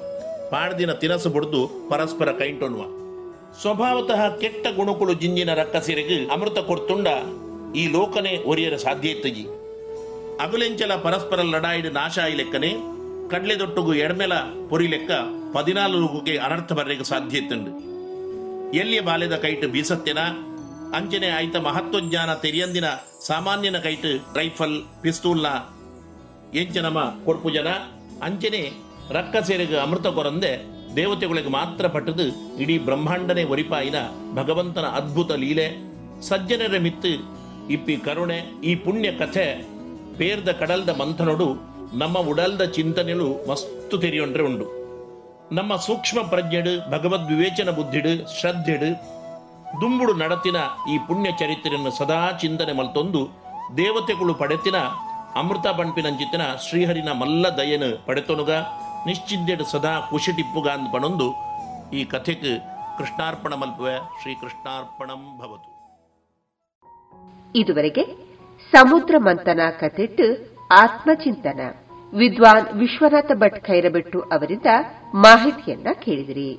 ಪಾಡ್ದಿನ ತಿನಸು ಬುಡ್ದು ಪರಸ್ಪರ ಕೈಂಟೊನ್ವ ಸ್ವಭಾವತಃ ಕೆಟ್ಟ ಗುಣಕುಳು ಜಿಂಜಿನ ರಕ್ಕಸಿರೆಗೆ ಅಮೃತ ಕೊಡ್ತುಂಡ ಈ ಲೋಕನೆ ಒರಿಯರ ಸಾಧ್ಯ ಇತ್ತಜಿ ಅಗುಲೆಂಚಲ ಪರಸ್ಪರ ಲಡಾಯಿಡು ನಾಶ ಆಯಿ ಲೆಕ್ಕನೆ, ಕಡ್ಲೆದೊಟ್ಟುಗು ಎಡ್ಮೆಲ ಪೊರಿ ಲೆಕ್ಕ ಪದಿನಾಲ್ಕುಗೆ ಅನರ್ಥ ಬರ್ರೆಗೆ ಇತ್ತುಂಡು ಎಲ್ಲಿಯ ಬಾಲ್ಯದ ಕೈಟ್ ಬೀಸತ್ತೆನ? ಅಂಚನೆ ಆಯ್ತ ಮಹತ್ವಜ್ಞಾನ ತೆರಿಯಂದಿನ ಸಾಮಾನ್ಯನ ಕೈಟ್ ರೈಫಲ್, ಪಿಸ್ತೂಲ್ನ ಎಂಚನಮ ಕೊಡ್ಪು ಜನ ಅಂಚನೆ ರಕ್ಕ ಸೇರೆಗೆ ಅಮೃತ ಕೊರಂದೆ ದೇವತೆಗಳಿಗೆ ಮಾತ್ರ ಪಟ್ಟದು ಇಡೀ ಬ್ರಹ್ಮಾಂಡನೆ ಒರಿಪಾಯಿನ ಭಗವಂತನ ಅದ್ಭುತ ಲೀಲೆ. ಸಜ್ಜನರ ಮಿತ್ತು, ಇಪ್ಪಿ ಕರುಣೆ, ಈ ಪುಣ್ಯ ಕಥೆ ಪೇರ್ದ ಕಡಲ್ದ ಮಂಥನೊಡು ನಮ್ಮ ಉಡಲ್ದ ಚಿಂತನೆಲು ಮಸ್ತು ತೆರೆಯೊಂಡ್ರೆ ಉಂಡು ನಮ್ಮ ಸೂಕ್ಷ್ಮ ಪ್ರಜ್ಞೆಡು ಭಗವದ್ ವಿವೇಚನ ಬುದ್ಧಿಡು, ಶ್ರದ್ಧೆಡು, ದುಂಬುಡು ನಡತಿನ ಈ ಪುಣ್ಯ ಚರಿತ್ರೆಯನ್ನು ಸದಾ ಚಿಂತನೆ ಮಲ್ತೊಂದು ದೇವತೆಗಳು ಪಡೆತಿನ ಅಮೃತ ಪಂಪಿನಂಚಿತ್ತಿನ ಶ್ರೀಹರಿನ ಮಲ್ಲ ದಯನು ಪಡೆತೊನುಗ ನಿಶ್ಚಿಂತೆಡು ಸದಾ ಕುಶಿಟಿಪ್ಪುಗ ಅಂದ್ ಪಣೊಂದು, ಈ ಕಥೆಗೆ ಕೃಷ್ಣಾರ್ಪಣ ಮಲ್ಪುವೆ ಶ್ರೀ ಕೃಷ್ಣಾರ್ಪಣಂ ಭವತು. ಇದುವರೆಗೆ ಸಮುದ್ರ ಮಂಥನ ಕಥೆಟ್ಟು ಆತ್ಮಚಿಂತನ, ವಿದ್ವಾನ್ ವಿಶ್ವನಾಥ ಭಟ್ ಖೈರಬೆಟ್ಟು ಅವರಿಂದ ಮಾಹಿತಿಯನ್ನ ಕೇಳಿದಿರಿ.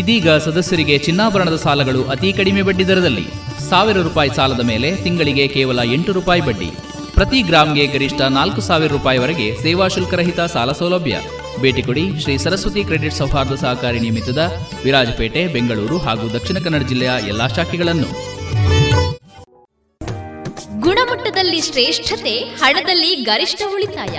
ಇದೀಗ ಸದಸ್ಯರಿಗೆ ಚಿನ್ನಾಭರಣದ ಸಾಲಗಳು ಅತಿ ಕಡಿಮೆ ಬಡ್ಡಿ ದರದಲ್ಲಿ. ಸಾವಿರ ರೂಪಾಯಿ ಸಾಲದ ಮೇಲೆ ತಿಂಗಳಿಗೆ ಕೇವಲ ಎಂಟು ರೂಪಾಯಿ ಬಡ್ಡಿ. ಪ್ರತಿ ಗ್ರಾಮ್ಗೆ ಗರಿಷ್ಠ ನಾಲ್ಕು ಸಾವಿರ ರೂಪಾಯಿವರೆಗೆ ಸೇವಾ ಶುಲ್ಕರಹಿತ ಸಾಲ ಸೌಲಭ್ಯ. ಭೇಟಿ ಕೊಡಿ ಶ್ರೀ ಸರಸ್ವತಿ ಕ್ರೆಡಿಟ್ ಸೌಹಾರ್ದ ಸಹಕಾರಿ ನಿಮಿತ್ತದ ವಿರಾಜಪೇಟೆ, ಬೆಂಗಳೂರು ಹಾಗೂ ದಕ್ಷಿಣ ಕನ್ನಡ ಜಿಲ್ಲೆಯ ಎಲ್ಲಾ ಶಾಖೆಗಳನ್ನು. ಗುಣಮಟ್ಟದಲ್ಲಿ ಶ್ರೇಷ್ಠತೆ, ಹಣದಲ್ಲಿ ಗರಿಷ್ಠ ಉಳಿತಾಯ.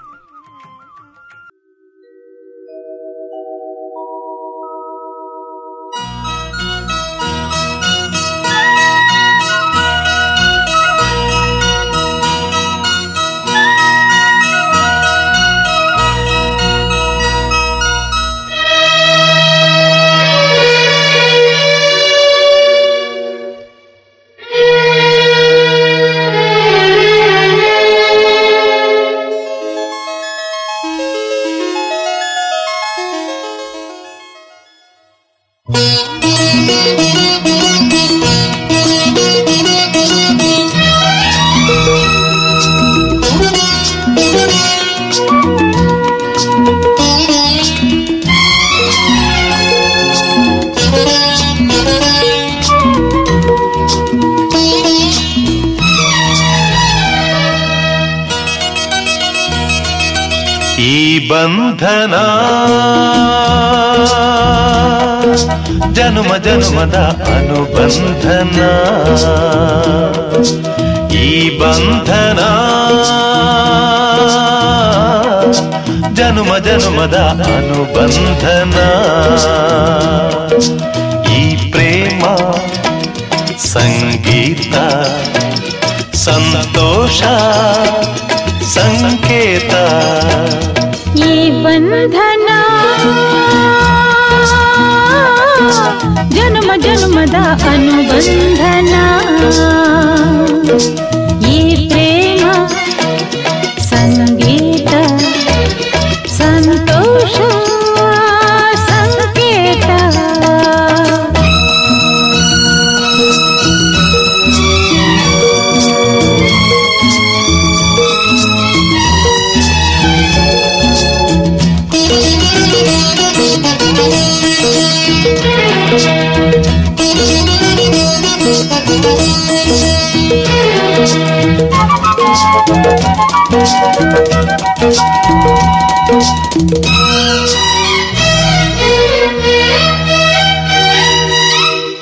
ಬಂಧನ. ಜನುಮ ಜನುಮದ ಅನುಬಂಧನ. ಈ ಬಂಧನ ಜನುಮ ಜನುಮದ ಅನುಬಂಧನ. ಈ ಪ್ರೇಮ ಸಂಗೀತ ಸಂತೋಷ ಸಂಕೇತ. बन्धना। जन्म जन्मदा अनुबन्धना।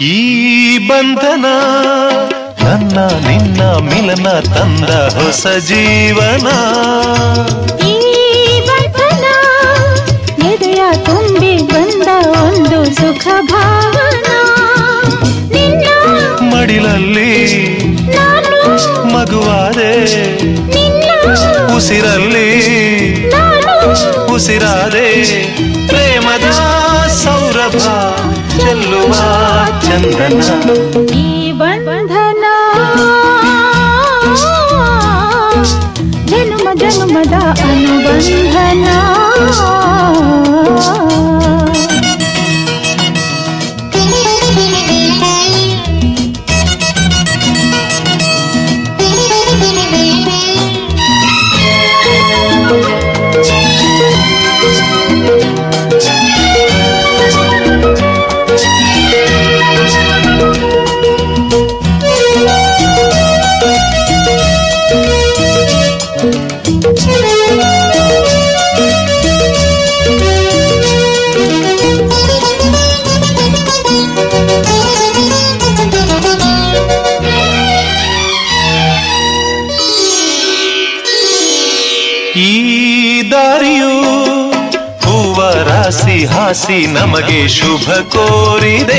ಈ ಬಂಧನ ನನ್ನ ನಿನ್ನ ಮಿಲನ ತಂದ ಹೊಸ ಜೀವನ. ಈ ಬಂಧನ ಎದೆಯ ತುಂಬಿ ಬಂದ ಒಂದು ಸುಖ ಭಾವನ. ಮಡಿಲಲ್ಲಿ ಮಗುವಾದೆ ಉಸಿರಲ್ಲಿ ನಾನು ಉಸಿರಾದೆ ಪ್ರೇಮದ ಸೌರಭ ಚೆಲ್ಲುವ ಚಂದನ ಈ ಬಂಧನ ಜನ್ಮ ಜನ್ಮದ ಅನುಬಂಧನ கோரிதே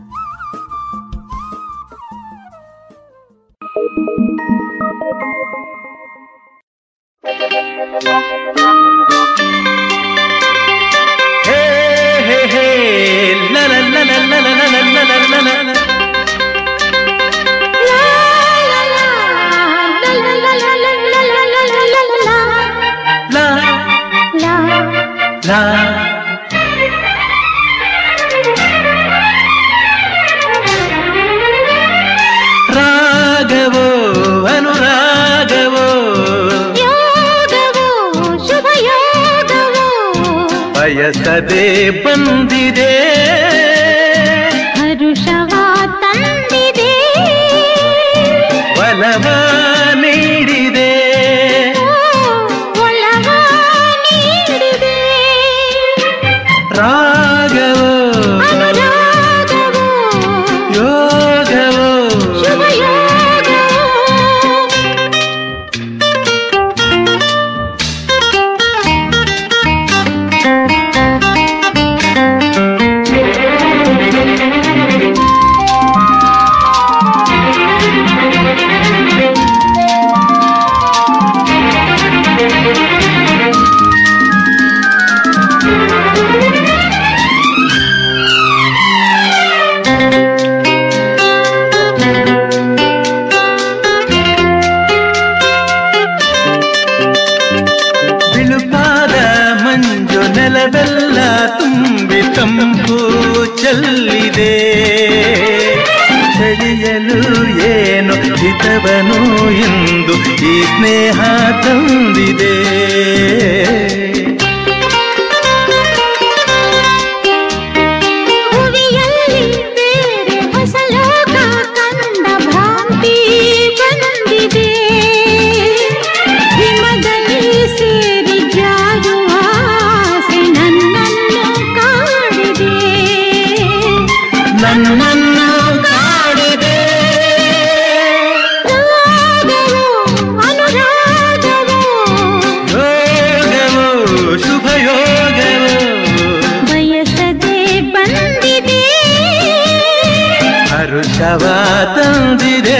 ശവാതന്തിരേ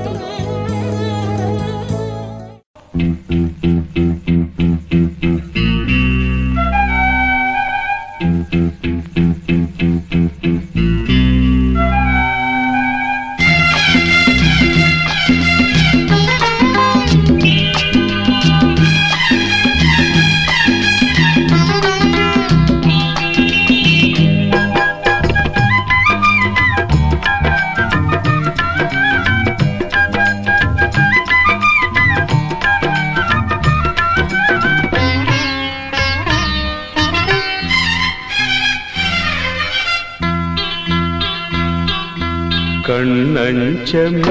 chum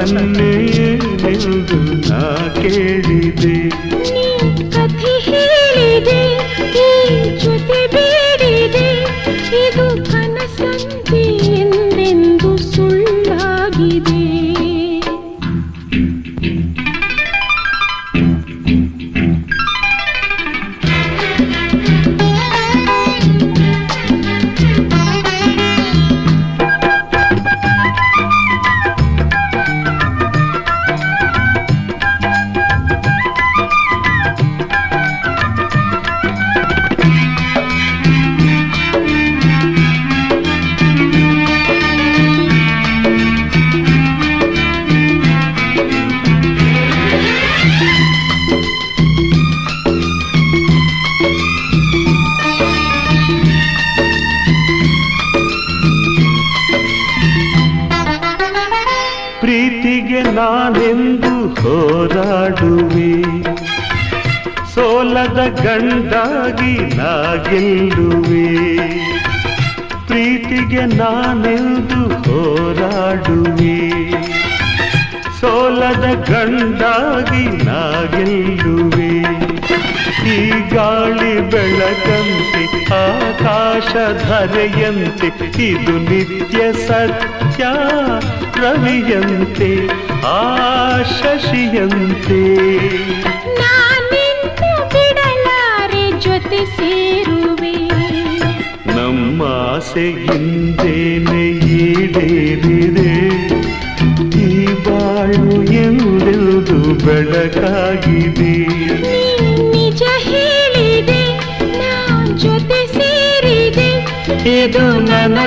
കണ്ണിൽ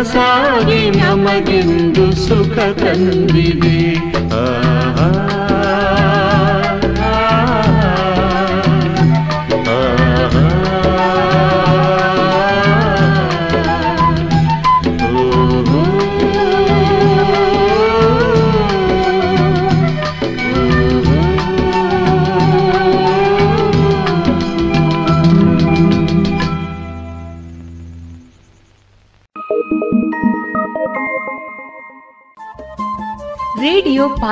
ಸಾಗಿ ನಮಗೆಂದು ಸುಖ ತಂದಿದೆ.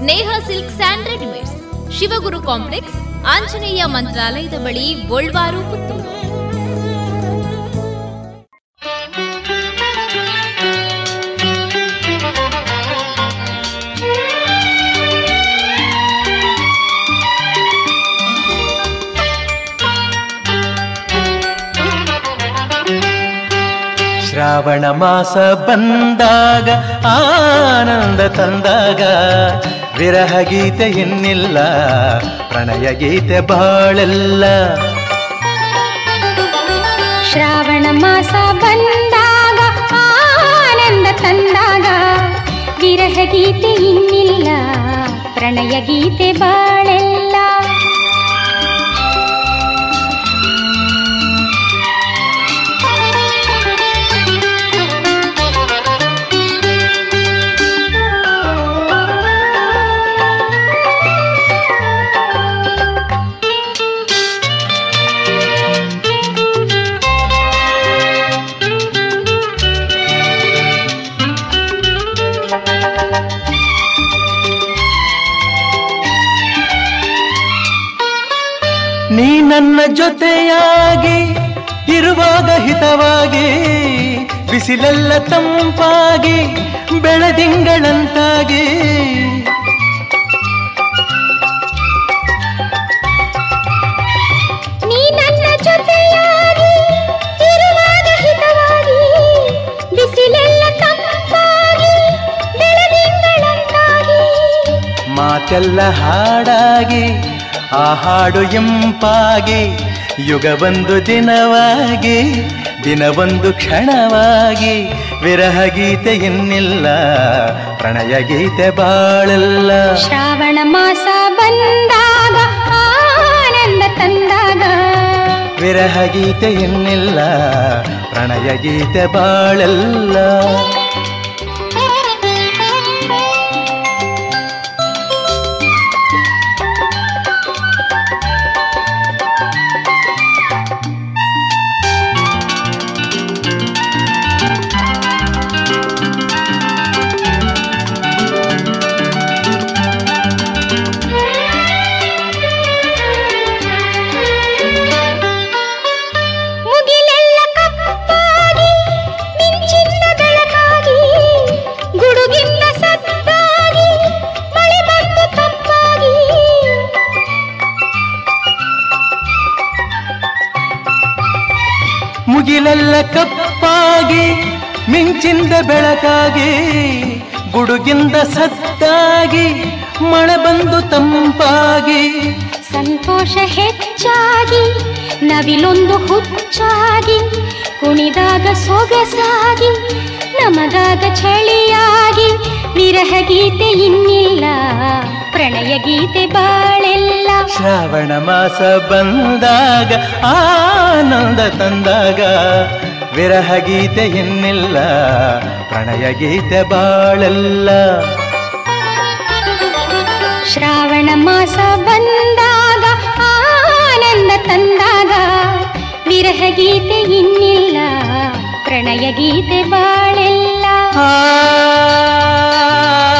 Sneha silk and readymades. Shivaguru complex, Anjaneya ಮಂತ್ರಾಲಯದ ಬಳಿ, ಗೋಲ್ವಾರು, ಪುತ್ತೂರು. ಶ್ರಾವಣ ಮಾಸ ಬಂದಾಗ, ಆನಂದ ತಂದಾಗ ವಿರಹ ಗೀತೆ ಇನ್ನಿಲ್ಲ, ಪ್ರಣಯ ಗೀತೆ ಬಾಳೆಲ್ಲ. ಶ್ರಾವಣ ಮಾಸ ಬಂದಾಗ, ಆನಂದ ತಂದಾಗ, ವಿರಹ ಗೀತೆ ಇನ್ನಿಲ್ಲ, ಪ್ರಣಯ ಗೀತೆ ಬಾಳೆಲ್ಲ. ನನ್ನ ಜೊತೆಯಾಗಿ ಇರುವಾಗ ಹಿತವಾಗಿ ಬಿಸಿಲೆಲ್ಲ ತಂಪಾಗಿ ಬೆಳದಿಂಗಳಂತಾಗಿ. ಮಾತೆಲ್ಲ ಹಾಡಾಗಿ ಆ ಹಾಡು ಎಂಪಾಗಿ ಯುಗವೊಂದು ದಿನವಾಗಿ ದಿನವೊಂದು ಕ್ಷಣವಾಗಿ ವಿರಹ ಗೀತೆ ಇನ್ನಿಲ್ಲ ಪ್ರಣಯ ಗೀತೆ ಬಾಳಲ್ಲ. ಶ್ರಾವಣ ಮಾಸ ಬಂದಾಗ ಆನಂದ ತಂದಾಗ. ವಿರಹ ಗೀತೆ ಇನ್ನಿಲ್ಲ ಪ್ರಣಯ ಗೀತೆ ಬಾಳಲ್ಲ. ಬೆಳಕಾಗಿ ಗುಡುಗಿಂದ ಸತ್ತಾಗಿ ಮಳೆ ಬಂದು ತಂಪಾಗಿ. ಸಂತೋಷ ಹೆಚ್ಚಾಗಿ ನವಿಲೊಂದು ಹುಚ್ಚಾಗಿ ಕುಣಿದಾಗ ಸೊಗಸಾಗಿ ನಮಗಾಗ ಚಳಿಯಾಗಿ ವಿರಹ ಗೀತೆ ಇನ್ನಿಲ್ಲ ಪ್ರಣಯ ಗೀತೆ ಬಾಳೆಲ್ಲ. ಶ್ರಾವಣ ಮಾಸ ಬಂದಾಗ ಆನಂದ ತಂದಾಗ ವಿರಹ ಗೀತೆ ಇನ್ನಿಲ್ಲ ಪ್ರಣಯ ಗೀತೆ ಬಾಳೆಲ್ಲ. ಶ್ರಾವಣ ಮಾಸ ಬಂದಾಗ ಆನಂದ ತಂದಾಗ. ವಿರಹ ಗೀತೆ ಇನ್ನಿಲ್ಲ ಪ್ರಣಯ ಗೀತೆ ಬಾಳೆಲ್ಲ. ರೇಡಿಯೋ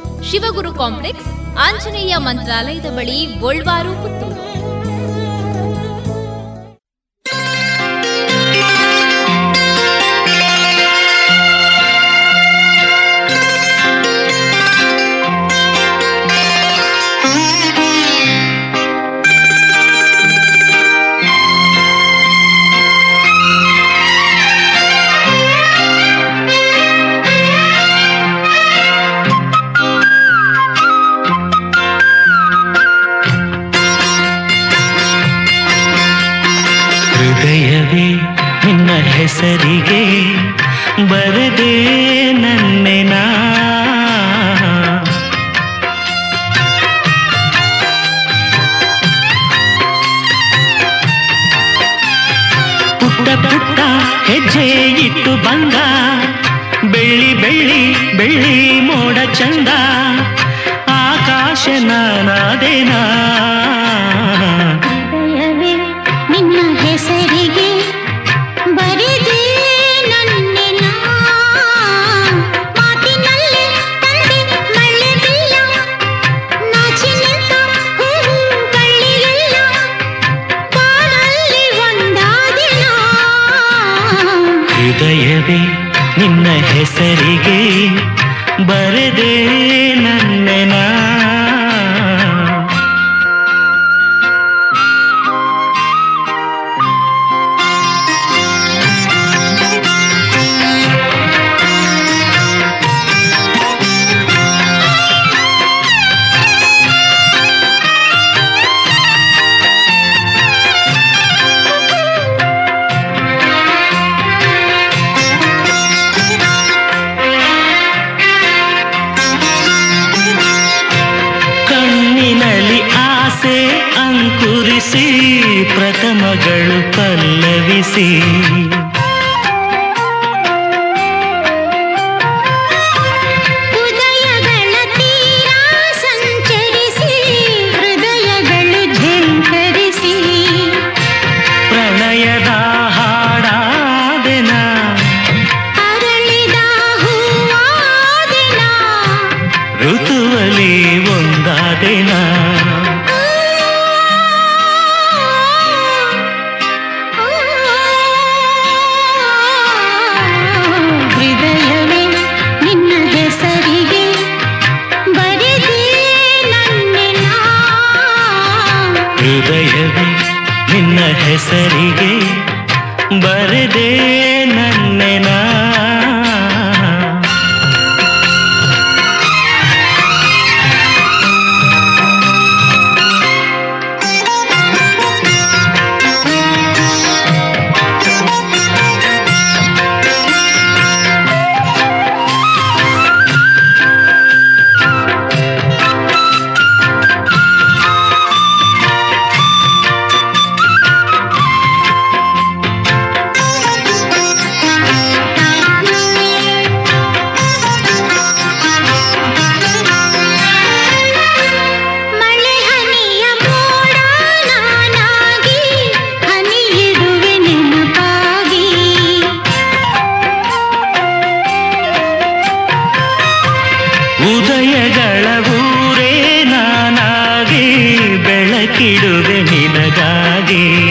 Shivaguru complex Anjaneya ಮಂತ್ರಾಲಯದ ಬಳಿ ಗೋಲ್ವಾರು ಪುತ್ತೂರು. रे मिनगागे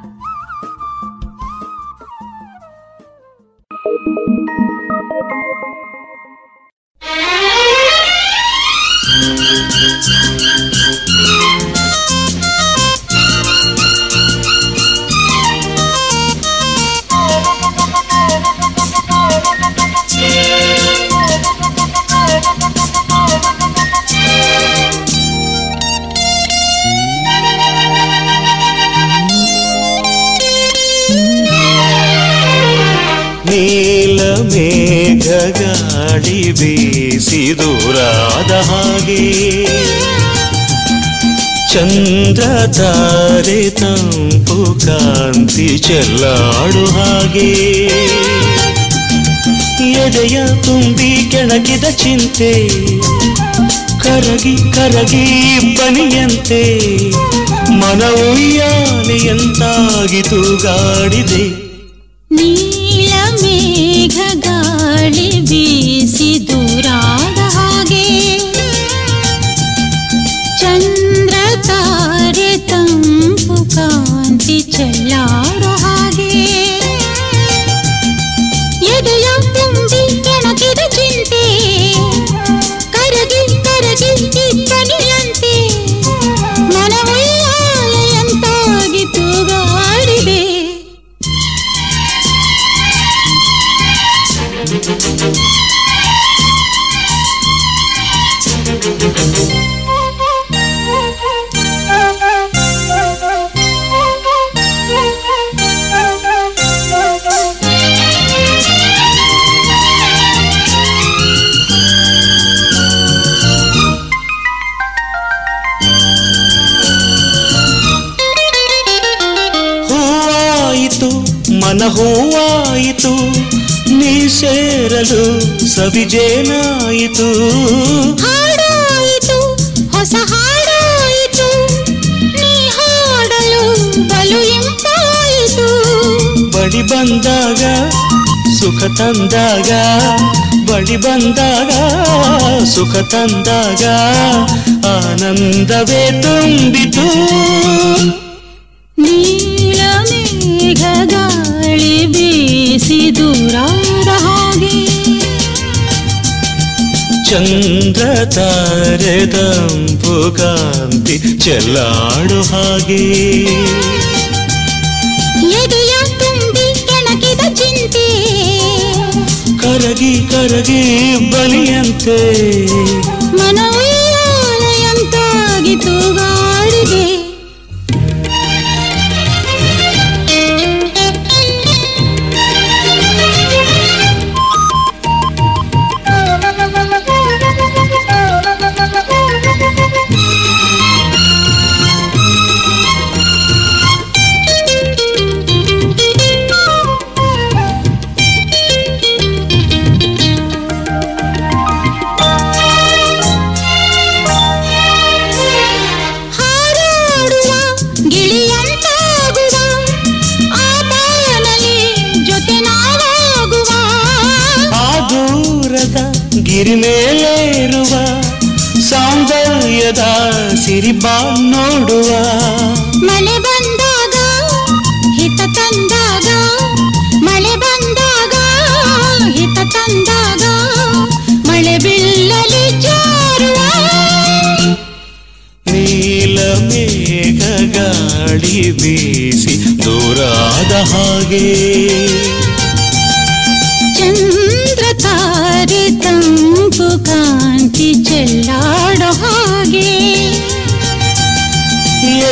ತಾರೆ ತಂಪು ಕಾಂತಿ ಚೆಲ್ಲಾಡು ಹಾಗೆ. ಎದೆಯ ತುಂಬಿ ಕೆಳಗಿದ ಚಿಂತೆ, ಕರಗಿ ಕರಗಿ ಬನಿಯಂತೆ. ಮನವು ಗಾಡಿದೆ. ನೀಲ ಸುಖ ತಂದಾಗ ಆನಂದವೇ ತುಂಬಿತು. ನೀಲ ಮೇಘ ಗಾಳಿ ಬೀಸಿ ದೂರಾದ ಹಾಗೆ. ಚಂದ್ರ ತಾರೆ ದಂಪು ಕಾಂತಿ ಚೆಲ್ಲಾಡು ಹಾಗೆ. ಕರಗಿ ಕರಗಿ ಬಲಿಯಂತೆ. ಸಿರಿಬಾ ನೋಡುವ. ಮಳೆ ಬಂದಾಗ ಹಿತ ತಂದಾಗ ಮಳೆ ಬಂದಾಗ ಹಿತ ತಂದಾಗ ಮಳೆ ಬಿಲ್ಲಲಿ ಜಾರುವ. ನೀಲ ಮೇಘ ಗಾಳಿ ಬೀಸಿ ದೂರಾದ ಹಾಗೆ. ಚಂದ್ರ ತಾರೆ ತಂಪು ಕಾಂತಿ ಚೆಲ್ಲಾಡೋ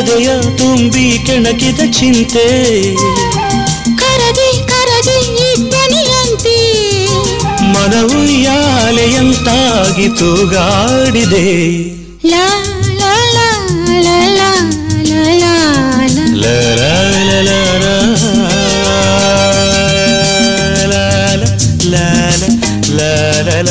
ಎದೆಯ ತುಂಬಿ ಕೆಣಕಿದ ಚಿಂತೆ ಕರಗಿ ಕರಗಿ ಇಬ್ಬನಿಯಂತೆ ಮನವು ಯಾಲೆಯಂತಾಗಿ ತೂಗಾಡಿದೆ ಲಾ ಲಾ ಲಾ ಲಾ ಲಾ ಲಾ ಲಾ ಲಾ. ಲ ಲ ಲ ಲ ಲ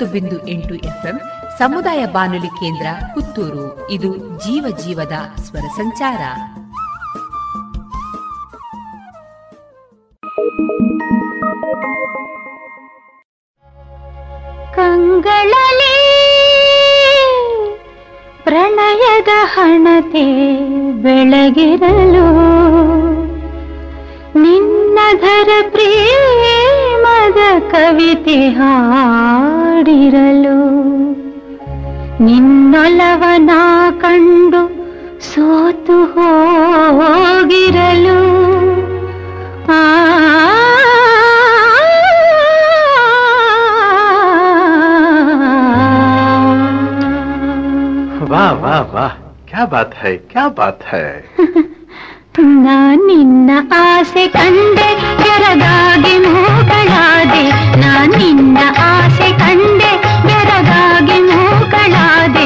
ತೊಂಬತ್ತು ಬಿಂದು ಎಂಟು ಎಫ್ಎಂ ಸಮುದಾಯ ಬಾನುಲಿ ಕೇಂದ್ರ ಪುತ್ತೂರು. ಇದು ಜೀವ ಜೀವದ ಸ್ವರ ಸಂಚಾರ. ಕಂಗಳಲಿ ಪ್ರಣಯದ ಹಣತೆ ಬೆಳಗಿರಲು. ನಿನ್ನೊಲವನ ಕಂಡು ಸೋತು ಹೋಗಿರಲು ಆ वाह वाह वाह क्या बात है क्या बात है ನಾ ನಿನ್ನ ಆಸೆ ಕಂಡೆ ಬೆರಗಾಗಿ ಮೂಗಳಾದೆ ನಾ ನಿನ್ನ ಆಸೆ ಕಂಡೆ ಬೆರಗಾಗಿ ಮೂಗಳಾದೆ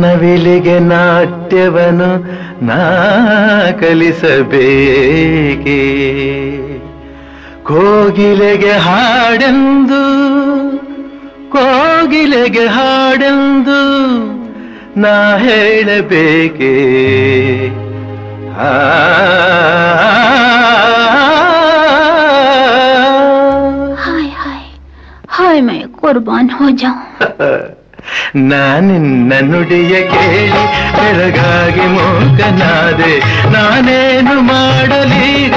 ನವಿಲಿಗೆ ನಾಟ್ಯವನು ನಾ ಕಲಿಸಬೇಕೆ ಕೋಗಿಲೆಗೆ ಹಾಡೆಂದು ಕೋಗಿಲೆಗೆ ಹಾಡೆಂದು ನಾ ಹೇಳಬೇಕೆ ಆ हाय हाय हाय मैं कुर्बान हो जाऊं ನಾನಿನ್ನ ನುಡಿಯ ಕೇಳಿ ಬೆಳಗಾಗಿ ಮೋಕನಾದೆ. ನಾನೇನು ಮಾಡಲೀಗ?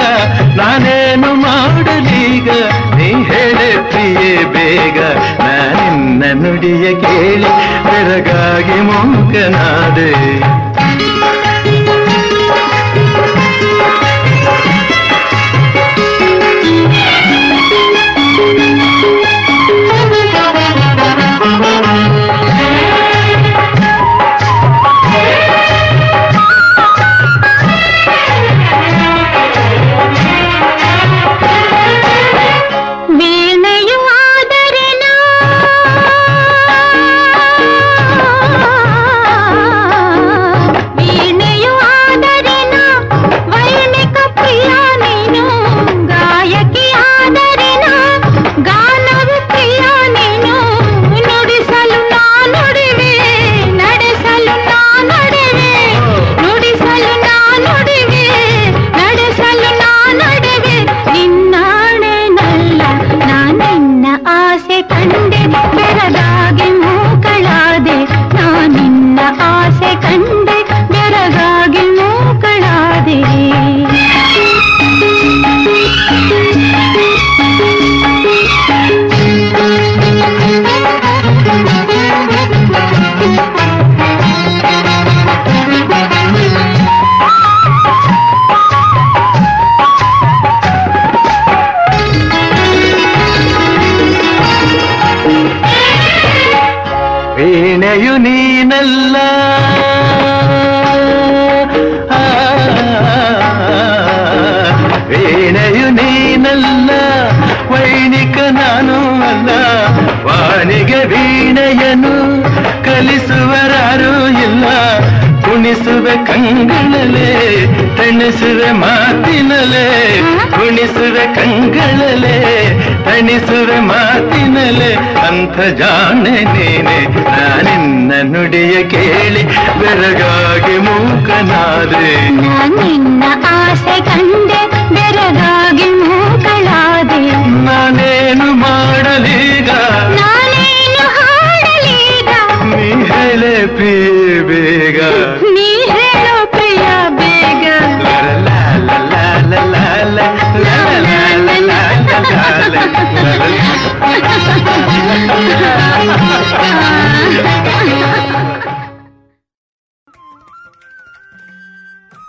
ನಾನೇನು ಮಾಡಲೀಗ? ನೀ ಹೇಳುತ್ತೀಯೇ ಬೇಗ. ನಾನಿನ್ನ ನುಡಿಯ ಕೇಳಿ ಬೆರಗಾಗಿ ಮೂಕನಾದೆ. ಆ, ವೀಣೆಯು ನೀನಲ್ಲ ವೈಣಿಕ ನಾನು ಅಲ್ಲ ವಾಣಿಗೆ ವೀಣೆಯನು ಕಲಿಸುವರಾರು ಇಲ್ಲ ಕುಣಿಸುವೆ ಕಂಗಳಲೆ ತಣಿಸುವೆ ಮಾತಿನಲೆ ಕುಣಿಸುವೆ ಕಂಗಳಲೆ ಅಣಿಸುವೆ ಮಾತಿನಲೆ ಅಂಥ ಜಾಣೆ ನೀನೆ. ನಿನ್ನ ನುಡಿಯ ಕೇಳಿ ಬೆರಗಾಗಿ ಮೂಕನಾದೆ. ನಾನಿನ್ನ ಆಸೆ ಕಂಡೆ ಬೆರಗಾಗಿ ಮೂಕನಾದೆ ನಾನೇನು ಮಾಡಲೀಗ? ನಾನೇನು ಹಾಡಲೀಗ? ನೀ ಹೇಳೆ ಪ್ರಿಯ ಬೇಗ. ನೀ ಹೇಳ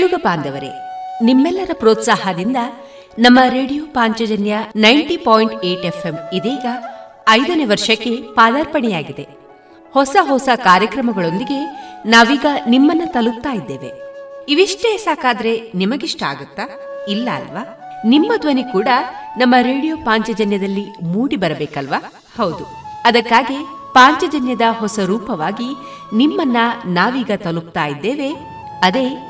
ಕೇಳುಗ ಬಾಂಧವರೇ, ನಿಮ್ಮೆಲ್ಲರ ಪ್ರೋತ್ಸಾಹದಿಂದ ನಮ್ಮ radio Panchajanya ninety point eight FM ಇದೀಗ ಐದನೇ ವರ್ಷಕ್ಕೆ ಪಾದಾರ್ಪಣೆಯಾಗಿದೆ. ಹೊಸ ಹೊಸ ಕಾರ್ಯಕ್ರಮಗಳೊಂದಿಗೆ ನಾವೀಗ ನಿಮ್ಮನ್ನ ತಲುಪ್ತಾ ಇದ್ದೇವೆ. ಇವಿಷ್ಟೇ ಸಾಕಾದ್ರೆ ನಿಮಗಿಷ್ಟ ಆಗುತ್ತಾ? ಇಲ್ಲ ಅಲ್ವಾ? ನಿಮ್ಮ ಧ್ವನಿ ಕೂಡ ನಮ್ಮ ರೇಡಿಯೋ ಪಾಂಚಜನ್ಯದಲ್ಲಿ ಮೂಡಿ ಬರಬೇಕಲ್ವಾ? ಹೌದು. ಅದಕ್ಕಾಗಿ ಪಾಂಚಜನ್ಯದ ಹೊಸ ರೂಪವಾಗಿ ನಿಮ್ಮನ್ನ ನಾವೀಗ ತಲುಪ್ತಾ ಇದ್ದೇವೆ. ಅದೇ